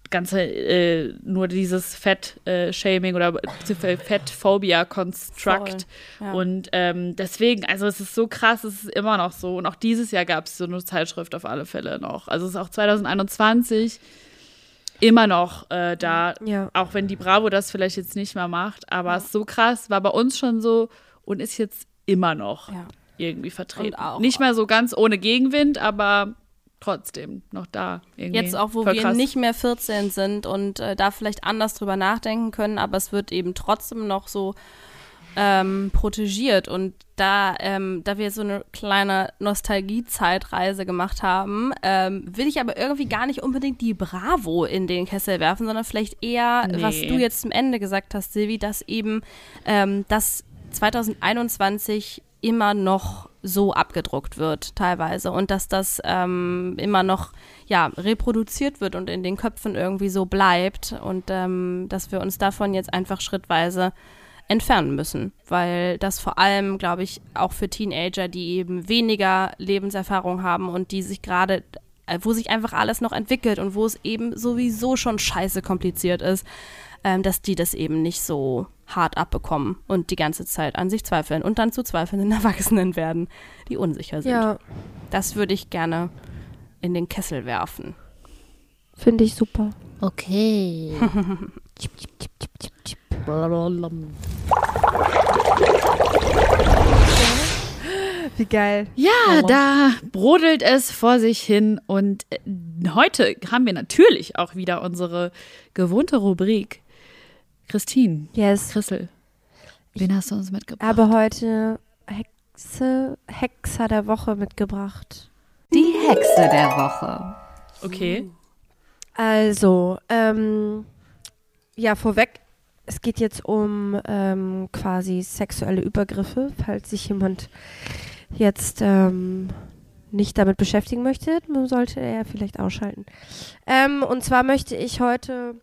D: ganze, äh, nur dieses Fett-Shaming oder Fettphobia-Construct.
A: Ja.
D: Und ähm, deswegen, also es ist so krass, es ist immer noch so. Und auch dieses Jahr gab es so eine Zeitschrift auf alle Fälle noch. Also es ist auch 2021 immer noch äh, da,
B: Ja.
D: auch wenn die Bravo das vielleicht jetzt nicht mehr macht. Aber es ist so krass, war bei uns schon so und ist jetzt immer noch
A: Ja.
D: irgendwie vertreten. Nicht mehr so ganz ohne Gegenwind, aber trotzdem noch da. Irgendwie.
A: Jetzt auch, wo
D: Voll
A: wir
D: krass.
A: nicht mehr 14 sind und äh, da vielleicht anders drüber nachdenken können, aber es wird eben trotzdem noch so ähm, protegiert. Und da, ähm, da wir so eine kleine Nostalgie-Zeitreise gemacht haben, ähm, will ich aber irgendwie gar nicht unbedingt die Bravo in den Kessel werfen, sondern vielleicht eher,
D: Nee.
A: was du jetzt zum Ende gesagt hast, Silvi, dass eben ähm, das 2021 immer noch so abgedruckt wird, teilweise. Und dass das ähm, immer noch ja, reproduziert wird und in den Köpfen irgendwie so bleibt. Und ähm, dass wir uns davon jetzt einfach schrittweise entfernen müssen. Weil das vor allem, glaube ich, auch für Teenager, die eben weniger Lebenserfahrung haben und die sich gerade äh, wo sich einfach alles noch entwickelt und wo es eben sowieso schon scheiße kompliziert ist, ähm, dass die das eben nicht so hart abbekommen und die ganze Zeit an sich zweifeln und dann zu zweifelnden Erwachsenen werden, die unsicher sind.
B: Ja,
A: Das würde ich gerne in den Kessel werfen.
B: finde ich super.
C: Okay.
B: Chip, chip, chip, chip, chip, chip. Wie geil.
D: Ja, da brodelt es vor sich hin. Und äh, heute haben wir natürlich auch wieder unsere gewohnte Rubrik. Christine,
B: Yes.
D: Christel, wen hast du uns mitgebracht?
B: Aber heute Hexe, Hexer der Woche mitgebracht.
C: Die Hexe der Woche.
D: okay.
B: Also, ähm, ja, vorweg, es geht jetzt um ähm, quasi sexuelle Übergriffe, falls sich jemand jetzt ähm, nicht damit beschäftigen möchte, sollte er vielleicht ausschalten. Ähm, und zwar möchte ich heute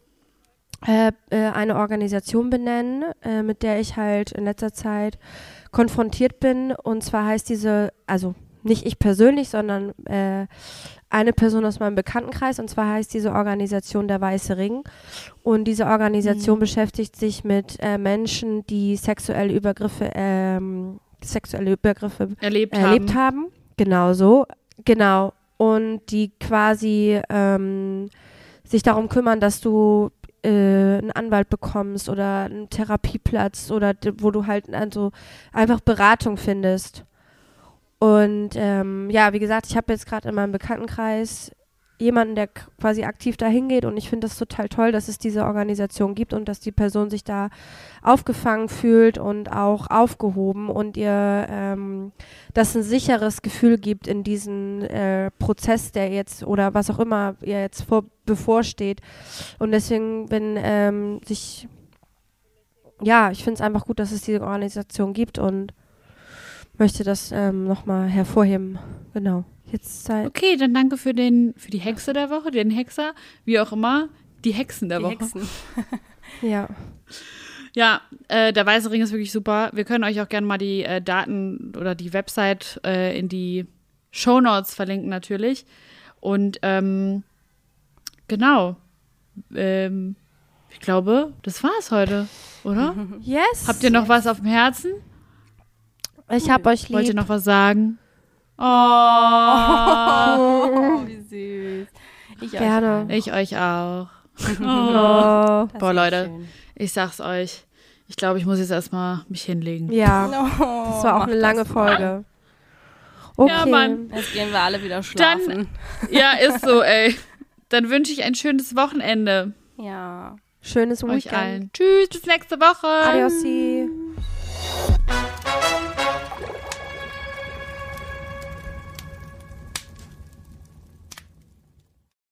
B: äh, äh, eine Organisation benennen, äh, mit der ich halt in letzter Zeit konfrontiert bin. Und zwar heißt diese, also nicht ich persönlich, sondern äh, eine Person aus meinem Bekanntenkreis. Und zwar heißt diese Organisation der Weiße Ring. Und diese Organisation
A: Mhm.
B: beschäftigt sich mit äh, Menschen, die sexuelle Übergriffe, ähm, sexuelle Übergriffe
D: Erlebt,
B: erlebt
D: haben.
B: haben. Genau so. Genau. Und die quasi ähm, sich darum kümmern, dass du äh, einen Anwalt bekommst oder einen Therapieplatz oder wo du halt also einfach Beratung findest. Und ähm, ja, wie gesagt, ich habe jetzt gerade in meinem Bekanntenkreis jemanden, der quasi aktiv dahin geht und ich finde das total toll, dass es diese Organisation gibt und dass die Person sich da aufgefangen fühlt und auch aufgehoben und ihr ähm, das ein sicheres Gefühl gibt in diesen äh, Prozess, der jetzt oder was auch immer ihr jetzt vor, bevorsteht. Und deswegen, wenn ähm, sich, ja, ich finde es einfach gut, dass es diese Organisation gibt und möchte das ähm, nochmal hervorheben. Genau. Jetzt sei,
D: Okay, dann danke für, den, für die Hexe der Woche, den Hexer, wie auch immer. Die Hexen der
A: Die
D: Woche.
A: Hexen.
B: ja.
D: Ja, äh, der Weiße Ring ist wirklich super. Wir können euch auch gerne mal die äh, Daten oder die Website äh, in die Shownotes verlinken natürlich. Und ähm, genau. Ähm, ich glaube, das war's heute, oder?
B: Yes.
D: Habt ihr noch was auf dem Herzen?
B: Ich hab euch lieb.
D: Wollt ihr noch was sagen? Oh,
A: Oh, wie süß. Ich euch
B: Gerne.
A: auch.
D: ich euch auch.
B: Oh.
A: Das
D: Boah, Leute.
A: schön.
D: Ich sag's euch. Ich glaube, ich muss jetzt erstmal mich hinlegen.
B: Ja,
A: Oh,
B: das war auch
A: mach
B: eine lange
A: mal.
B: Folge. Okay.
D: Ja, Mann.
A: Jetzt gehen wir alle wieder schlafen.
D: Ja, ist so, ey. Dann wünsche ich ein schönes Wochenende
A: ja.
B: Schönes
D: euch
B: Weekend.
D: allen. Tschüss, bis nächste Woche.
B: Adiosi.